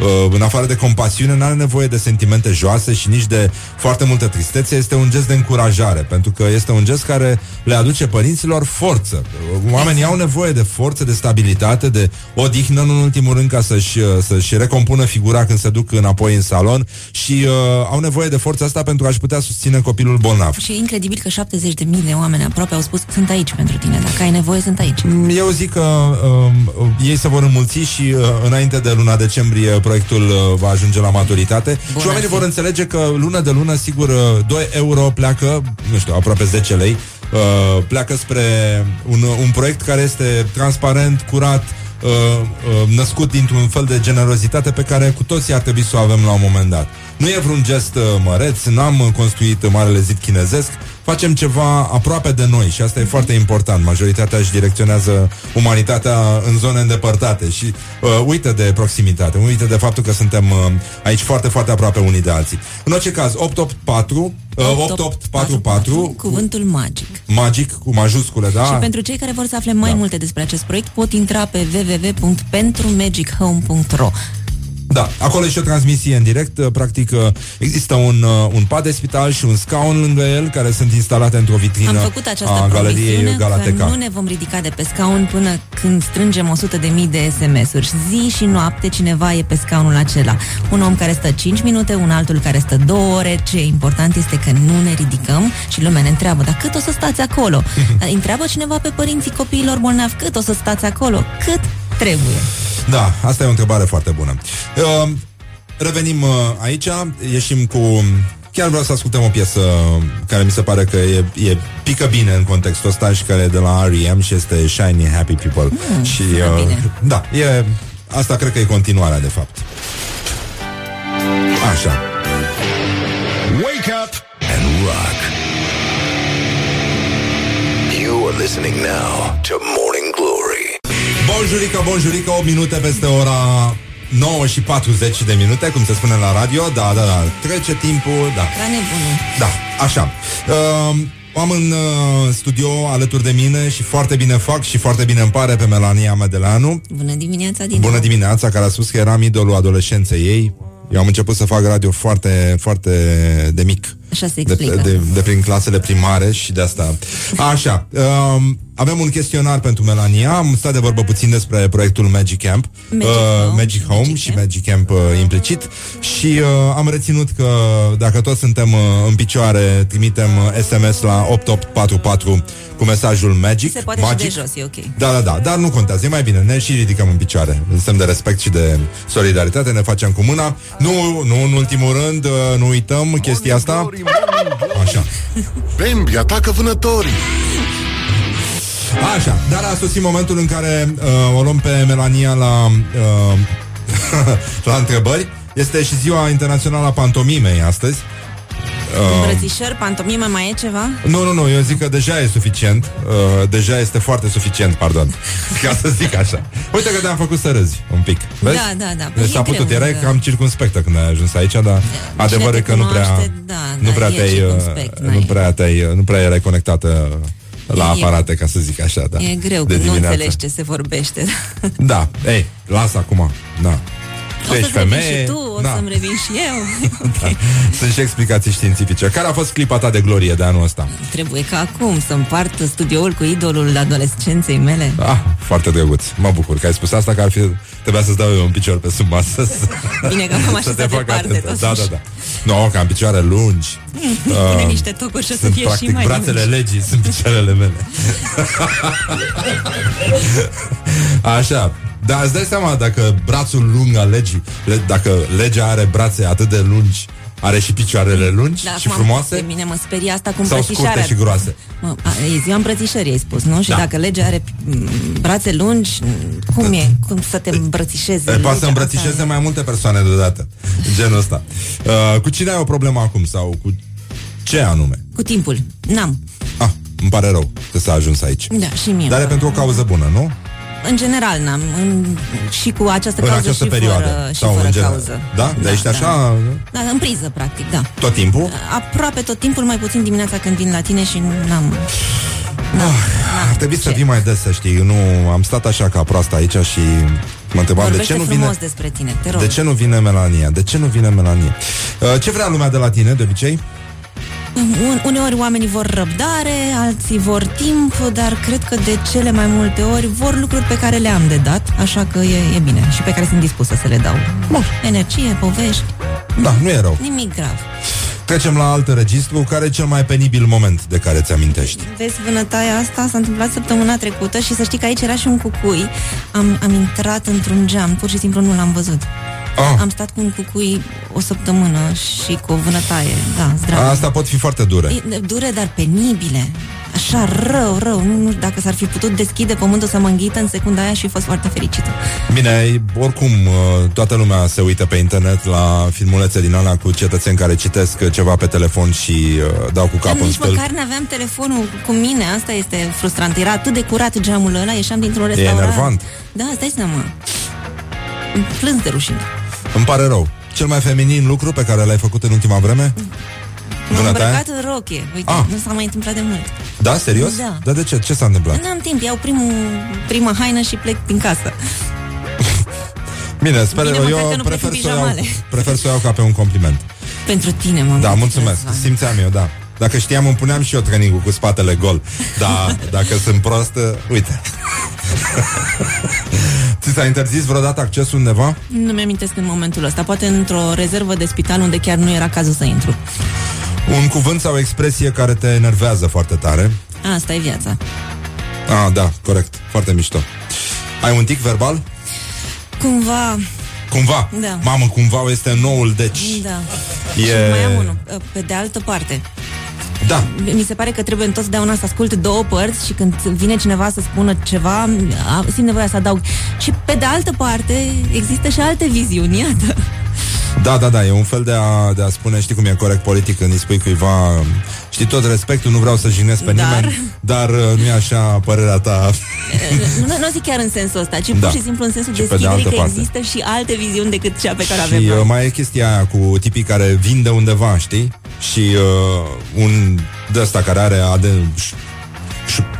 uh, în afară de compasiune, nu are nevoie de sentimente joase și nici de foarte multă tristețe. Este un gest de încurajare, pentru că este un gest care le aduce părinților forță. Oamenii au nevoie de forță, de stabilitate, de odihnă, nu în ultimul rând, ca să-și, uh, să-și recompună figura când se duc înapoi în salon și uh, au nevoie de forța asta pentru a-și putea susține copilul bolnav. Și e incredibil că 70 de mii de oameni aproape au spus sunt aici pentru tine, dacă ai nevoie sunt aici. Eu zic că um, ei se vor înmulți și uh, înainte de luna decembrie proiectul uh, va ajunge la maturitate Bun și oamenii ar fi. vor înțelege că lună de lună, sigur, uh, 2 euro pleacă, nu știu, aproape 10 lei, uh, pleacă spre un, un proiect care este transparent, curat, uh, uh, născut dintr-un fel de generozitate pe care cu toții ar trebui să o avem la un moment dat. Nu e vreun gest uh, măreț, n-am uh, construit marele zid chinezesc, facem ceva aproape de noi și asta e foarte important. Majoritatea își direcționează umanitatea în zone îndepărtate și uh, uită de proximitate, uită de faptul că suntem uh, aici foarte, foarte aproape unii de alții. În orice caz, 884 uh, 8844 Cuvântul magic. magic cu majuscule, da? Și pentru cei care vor să afle mai multe despre acest proiect, pot intra pe www.pentrumagicHome.ro Da, acolo e și o transmisie în direct. Uh, Practic, uh, există un, uh, un pat de spital și un scaun lângă el, care sunt instalate într-o vitrină Am făcut această a galeriei promisiune că Galateca. nu ne vom ridica de pe scaun până când strângem 100 de mii de SMS-uri. Zi și noapte cineva e pe scaunul acela. Un om care stă 5 minute, un altul care stă 2 ore. Ce e important este că nu ne ridicăm și lumea ne întreabă, dar cât o să stați acolo? [laughs] Dar Întreabă cineva pe părinții copiilor bolnavi, cât o să stați acolo? Cât trebuie? Da, asta e o întrebare foarte bună. Uh, revenim uh, aici, ieșim cu... Chiar vreau să ascultăm o piesă care mi se pare că e, e pică bine în contextul ăsta și care e de la R.E.M. și este Shiny Happy People. Mm, și sună bine. da, e asta cred că e continuarea de fapt. Așa. Wake up and rock. You are listening now to Morning Glory. Bonjurică, bonjurică, 8 minute peste ora 9 și 40 de minute, cum se spune la radio. Da, da, da, trece timpul, da. Ca nebunul. Da, așa. Uh, am în uh, studio alături de mine și foarte bine fac și foarte bine îmi pare pe Melania Medeleanu. Bună dimineața din Bună nou. dimineața, care a spus că eram idolul adolescenței ei. Eu am început să fac radio foarte, foarte de mic. Așa se De, explică. de, de prin clasele primare și de asta. Așa, um, avem un chestionar pentru Melania. Am stat de vorbă puțin despre proiectul Magic Camp, Magic uh, Home, Magic Home Magic și Magic Camp uh, implicit și uh, am reținut că dacă toți suntem uh, în picioare, trimitem uh, SMS la 8844 cu mesajul Magic. Se poate magic. și de jos, e ok. Da, da, da, dar nu contează, e mai bine, ne și ridicăm în picioare. În semn de respect și de solidaritate, ne facem cu mâna. Nu, nu în ultimul rând, uh, nu uităm chestia asta. Așa. Bambi atacă vânătorii. Așa, dar a sosit momentul în care uh, o luăm pe Melania la, uh, [laughs] la întrebări. Este și ziua internațională a pantomimei astăzi. Uh, Îmbrățișări, pantomime, mai e ceva? nu, nu, nu, eu zic că deja e suficient uh, Deja este foarte suficient, pardon [laughs] Ca să zic așa Uite că te-am făcut să râzi un pic Vezi? Da, da, da. Deci E s-a putut, greu, erai da. cam circunspectă când ai ajuns aici Dar adevărul e te că nu prea cunoaște, da, Nu da, prea e te-ai circumspect, uh, n-ai. Nu prea te-ai uh, Nu prea erai conectată la E- aparate, ca să zic așa da, E greu de când nu dimineață. înțelegi ce se vorbește. Da, ei, lasă acum Da Tu O ești să-ți revin femeie și tu, o da. să-mi revin și eu. [laughs] da. Sunt și explicații științifice Care a fost clipa ta de glorie de anul ăsta? Trebuie ca acum să împart studioul cu idolul adolescenței mele. Ah, foarte drăguț. Mă bucur că ai spus asta, că ar fi... Trebuia să-ți dau eu un picior pe sub masă. să- Bine că m-am [laughs] să te așezat fac departe, atentă. Da, totuși. da, da. Nu, no, că am picioare lungi. [laughs] Pune Ah, niște tocuri și o să sunt fie practic și mai brațele lungi. legii, sunt picioarele mele. Așa. Dar îți dai seama dacă brațul lung al legii, le- dacă legea are brațe atât de lungi, are și picioarele lungi Da, și acum frumoase? Pe mine mă sperie asta cu Sau îmbrățișarea. scurte și groase? Mă, a, e ziua îmbrățișării, ai spus, nu? Și Da. dacă legea are m, brațe lungi, m, cum e? Cum să te îmbrățișezi? E, poate să legea? îmbrățișeze Asta e. mai multe persoane deodată. Genul ăsta. Uh, cu cine ai o problemă acum? Sau cu ce anume? Cu timpul. N-am. Ah, îmi pare rău că s-a ajuns aici. Da, și mie. Dar e pentru o cauză bună, nu? În general n-am. În, și cu această în cauză această și perioadă. fără, și sau fără în general. cauză. Da? Dar ești așa Da, în priză, practic, da. tot timpul? Aproape tot timpul, mai puțin dimineața când vin la tine și n-am... Ar trebui să vii mai des, să știi. Nu, am stat așa ca proastă aici și mă întrebam de Vorbește ce nu frumos vine... despre tine, te rog. De ce nu vine Melania? De ce nu vine Melania? Uh, ce vrea lumea de la tine, de obicei? Un- Uneori oamenii vor răbdare, alții vor timp, dar cred că de cele mai multe ori vor lucruri pe care le-am de dat, așa că e, e bine și pe care sunt dispusă să le dau. Bun. Energie, povești, Da, nu e rău. nimic grav. Trecem la alt registru. Care e cel mai penibil moment de care ți amintești? Vezi, vânătaia asta s-a întâmplat săptămâna trecută și să știi că aici era și un cucui. Am, am intrat într-un geam, pur și simplu nu l-am văzut. Ah. Am stat cu un cucui o săptămână și cu o vânătaie. Da, zdravă. Asta pot fi foarte dure. E, dure, dar penibile. Așa, rău, rău. Nu, nu, dacă s-ar fi putut deschide pământul să mă înghită în secunda aia și fost foarte fericită. Bine, oricum, uh, toată lumea se uită pe internet la filmulețe din alea cu cetățeni care citesc ceva pe telefon și uh, dau cu Dar capul în nici stâlp. măcar n-aveam telefonul cu mine, asta este frustrant. Era atât de curat geamul ăla, ieșeam dintr-un E restaurant. enervant. Da, stai seama. Îmi Plâns de rușine. Îmi pare rău. Cel mai feminin lucru pe care l-ai făcut în ultima vreme? M-am Vânătaia? îmbrăcat în rochie. Uite, Ah. nu s-a mai întâmplat de mult. Da, serios? Da. Dar de ce? Ce s-a întâmplat? N-am timp, iau primul, prima haină și plec din casă. [laughs] Bine, sper, Bine, măcar că eu nu prefer plec să, în o iau, pijamale. prefer să o iau ca pe un compliment. Pentru tine, mă. Da, mulțumesc. Simțeam eu, da. Dacă știam, îmi puneam și eu training cu spatele gol. Da, [laughs] dacă sunt prost, uh, uite. Ți s-a interzis vreodată accesul undeva? Nu mi-amintesc în momentul ăsta. Poate într-o rezervă de spital unde chiar nu era cazul să intru. Un cuvânt sau o expresie care te enervează foarte tare? Asta e viața. Ah, da, corect. Foarte mișto. Ai un tic verbal? Cumva, Cumva. Da. Mamă, cumva este noul, deci... da. E- Și mai am unul. Pe de altă parte, Da. mi se pare că trebuie întotdeauna să ascult două părți și când vine cineva să spună ceva, a- simt nevoia să adaug. Și pe de altă parte, există și alte viziuni, iată. Da, da, da, e un fel de a, de a spune, știi cum e corect politic când îi spui cuiva, știi tot respectul, nu vreau să jignesc pe Dar- nimeni, dar uh, nu e așa părerea ta. [laughs] nu, nu zic chiar în sensul ăsta, ci Da. pur și simplu în sensul Și pe de deschiderii altă că parte. există și alte viziuni decât cea pe care o Și avem uh, noi. mai e chestia aia cu tipii care vin de undeva, știi? Și uh, un de ăsta care are ADN,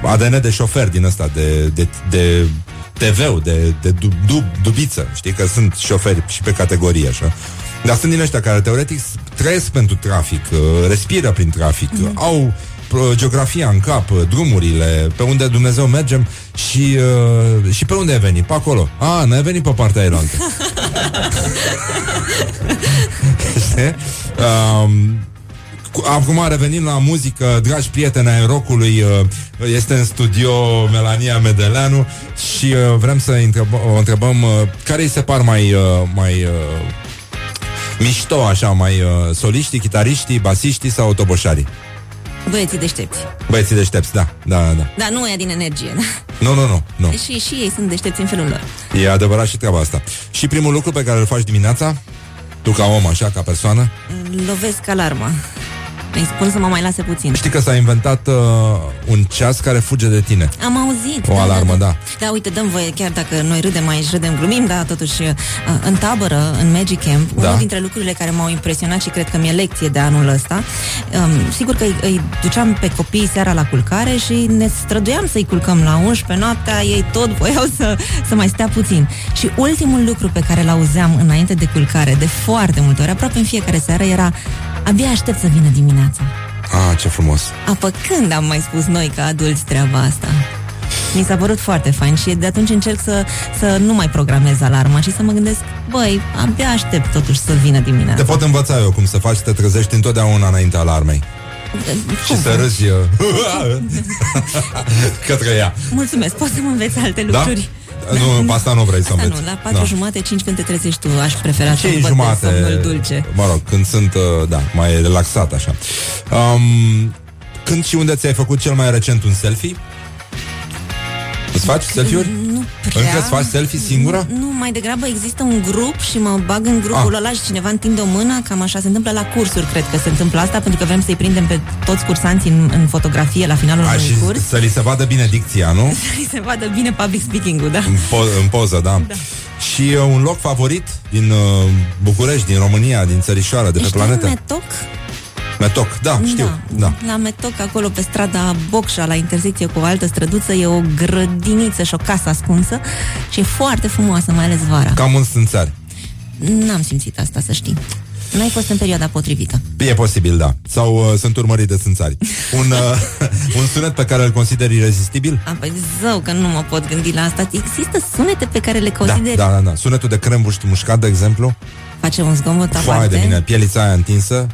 ADN de șofer din ăsta, de, de, de TV-ul, de, de dub, dub, dubiță, știi? Că sunt șoferi și pe categorie, așa. Dar sunt din ăștia care teoretic trăiesc pentru trafic, uh, respiră prin trafic, Mhm. mm-hmm. au uh, geografia în cap, uh, drumurile, pe unde Dumnezeu mergem și, uh, și pe unde ai venit? Pe acolo. A, n-ai venit pe partea aia [laughs] Știi? Um, cu- Acum revenim la muzică, dragi prieteni ai rockului, uh, este în studio Melania Medeleanu și uh, vrem să întrebăm, o întrebăm uh, care îi se par mai, uh, mai uh, mișto, așa, mai uh, soliștii, chitariștii, basiștii sau toboșarii? Băieții deștepți. Băieții deștepți, da, da, da. Dar nu e din energie, da? Nu, nu, nu, nu. Și, și ei sunt deștepți în felul lor. E adevărat și treaba asta. Și primul lucru pe care îl faci dimineața, tu ca om, așa, ca persoană, Lovesc alarma. Îi spun să mă mai lase puțin. știi că s-a inventat uh, un ceas care fuge de tine. Am auzit. O alarmă, da. Da, uite, dăm voie, chiar dacă noi râdem aici, râdem, glumim, dar totuși uh, în tabără, în Magic Camp, Da. unul dintre lucrurile care m-au impresionat și cred că mi-e lecție de anul ăsta, um, sigur că îi, îi duceam pe copii seara la culcare și ne străduiam să-i culcăm la 11 noaptea, ei tot voiau să, să mai stea puțin. Și ultimul lucru pe care l-auzeam înainte de culcare, de foarte multe ori, aproape în fiecare seară, era abia aștept să vină dimineața. Ah, ce frumos. Apă când am mai spus noi ca adulți treaba asta? Mi s-a părut foarte fain și de atunci încerc să, să nu mai programez alarma și să mă gândesc, băi, abia aștept totuși să vină dimineața. Te pot învăța eu cum să faci să te trezești întotdeauna înaintea alarmei. Și să râzi uh, [laughs] către ea. Mulțumesc, poți să mă înveți alte Da? lucruri? Nu, [laughs] pe asta nu vrei să Asta înveți. nu, la patru jumate, cinci când te trezești tu, aș prefera să Cei învăț jumate, de somnul dulce. mă rog, când sunt, uh, da, mai relaxat așa. Um, când și unde ți-ai făcut cel mai recent un selfie? Îți faci selfie-uri? Nu prea. Încă îți faci selfie singură? Nu, mai degrabă există un grup și mă bag în grupul Ah. ăla și cineva întinde o mână, cam așa se întâmplă la cursuri, cred că se întâmplă asta, pentru că vrem să-i prindem pe toți cursanții în, în fotografie la finalul A, unui și curs. să li se vadă bine dicția, nu? [laughs] Să se vadă bine public speaking-ul, da. În, po- în poză, da. da. Și uh, un loc favorit din uh, București, din România, din țărișoară, de pe Ești planetă? în Metoc? Metoc, da, știu. Da. La Metoc, acolo pe strada Bocșa, la intersecție cu o altă străduță, e o grădiniță și o casă ascunsă și e foarte frumoasă, mai ales vara. Cam un stânțari. N-am simțit asta, să știi. N-ai fost în perioada potrivită. E posibil, da. Sau uh, sunt urmărit de țânțari. Un, uh, [laughs] un sunet pe care îl consideri irezistibil? A, păi zău că nu mă pot gândi la asta. Există sunete pe care le Da, consideri. da, da, da. Sunetul de crembuști mușcat, de exemplu. Face un zgomot Foaie aparte. de mine, pielița aia întinsă.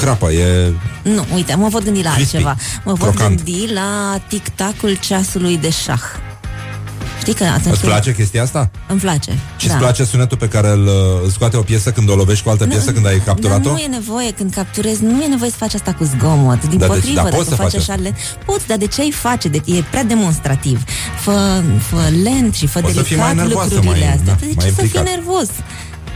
Crapă, e... Nu, uite, mă pot gândi la Crispy, altceva. Mă pot crocant. gândi la tic-tacul ceasului de șah. Știi că atunci Îți place chestia asta? Îmi place. Și îți place sunetul pe care îl, îl scoate o piesă când o lovești cu altă piesă când ai Dar capturat-o? nu e nevoie când capturezi, nu e nevoie să faci asta cu zgomot. Din Dar de- potrivă, dar dacă poți să faci faci așa lent, poți, dar de ce ai face? De, e prea demonstrativ. Fă, fă lent și fă O să fii mai delicat nervoasă, lucrurile mai- astea. da, de mai ce să fii implicat. nervos?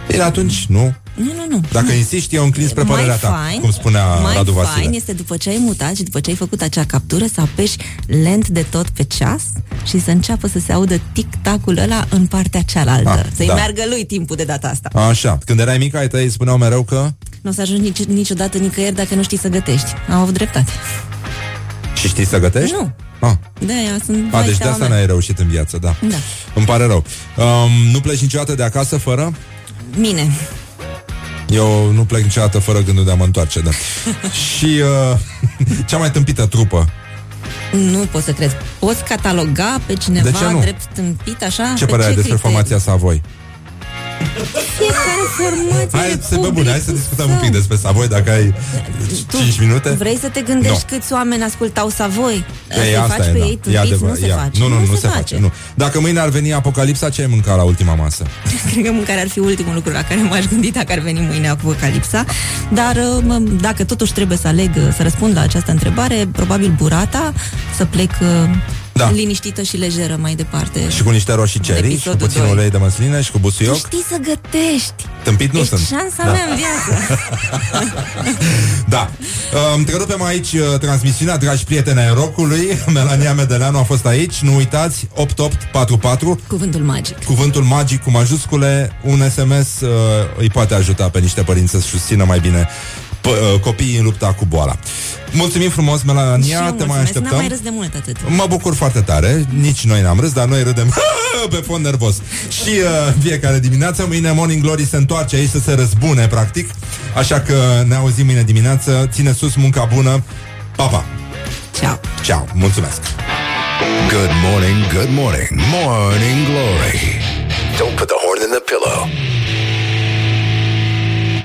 Bine, atunci nu. Nu, nu, nu. Dacă insisti, eu înclin spre părerea mai ta, fain, cum spunea mai Radu Vasile. fain este după ce ai mutat și după ce ai făcut acea captură să apeși lent de tot pe ceas și să înceapă să se audă tic-tacul ăla în partea cealaltă. Ah, Să-i da. meargă lui timpul de data asta. Așa, când erai mică, ai tăi spuneau mereu că... Nu o să ajungi nici, niciodată nicăieri dacă nu știi să gătești. Am avut dreptate. Și știi să gătești? Nu. Ah. De aia sunt A, vai deci de seama asta mea. n-ai reușit în viață, da. Da. Îmi pare rău. Um, nu pleci niciodată de acasă fără? Mine. Eu nu plec niciodată fără gândul de a mă întoarce, da. [laughs] Și uh, [laughs] cea mai tâmpită trupă. Nu pot să cred. Poți cataloga pe cineva De ce nu? drept stâmpit așa? Ce Pe părere ai despre criterii? formația Savoy? Fiecare formație Hai are să pe bune, hai să discutăm un pic său. despre Savoy dacă ai 5 minute. Vrei să te gândești Nu. câți oameni ascultau Savoi? Să-i Ei, asta faci e, pe da. ei E tâmpiți? adevăr, Nu se ia. face. Nu, nu, nu se face. Nu. Dacă mâine ar veni apocalipsa, ce ai mâncat la ultima masă? [laughs] Cred că mâncare ar fi ultimul lucru la care m-aș gândi dacă ar veni mâine apocalipsa. Dar uh, mă, dacă totuși trebuie să aleg uh, să răspund la această întrebare, probabil burata, să plec uh, Da. liniștită și lejeră mai departe. Și cu niște roșii De cherry și cu episodul puțin doi. ulei de măsline și cu Tu busuioc. știi să gătești. Tâmpit nu Ești sunt. șansa Da. mea în viață. [laughs] Da. Uh, Întrerupem aici uh, transmisiunea, dragi prieteni ai rockului. [laughs] Melania Medeleanu a fost aici. Nu uitați, 8844. Cuvântul magic. Cuvântul magic cu majuscule, un SMS uh, îi poate ajuta pe niște părinți să susțină mai bine p- uh, copiii în lupta cu boala. Mulțumim frumos, Și Melania, eu te mai mulțumesc. așteptăm. N-am mai râs de mult atât. Mă bucur foarte tare, nici noi n-am râs, dar noi râdem [laughs] pe fond nervos. Și uh, fiecare dimineață, mâine Morning Glory se întoarce aici să se răzbune, practic. Așa că ne auzim mâine dimineață. Ține sus munca bună. Pa, pa! Ciao! Ciao, mulțumesc! Good morning, good morning, Morning Glory. Don't put the horn in the pillow.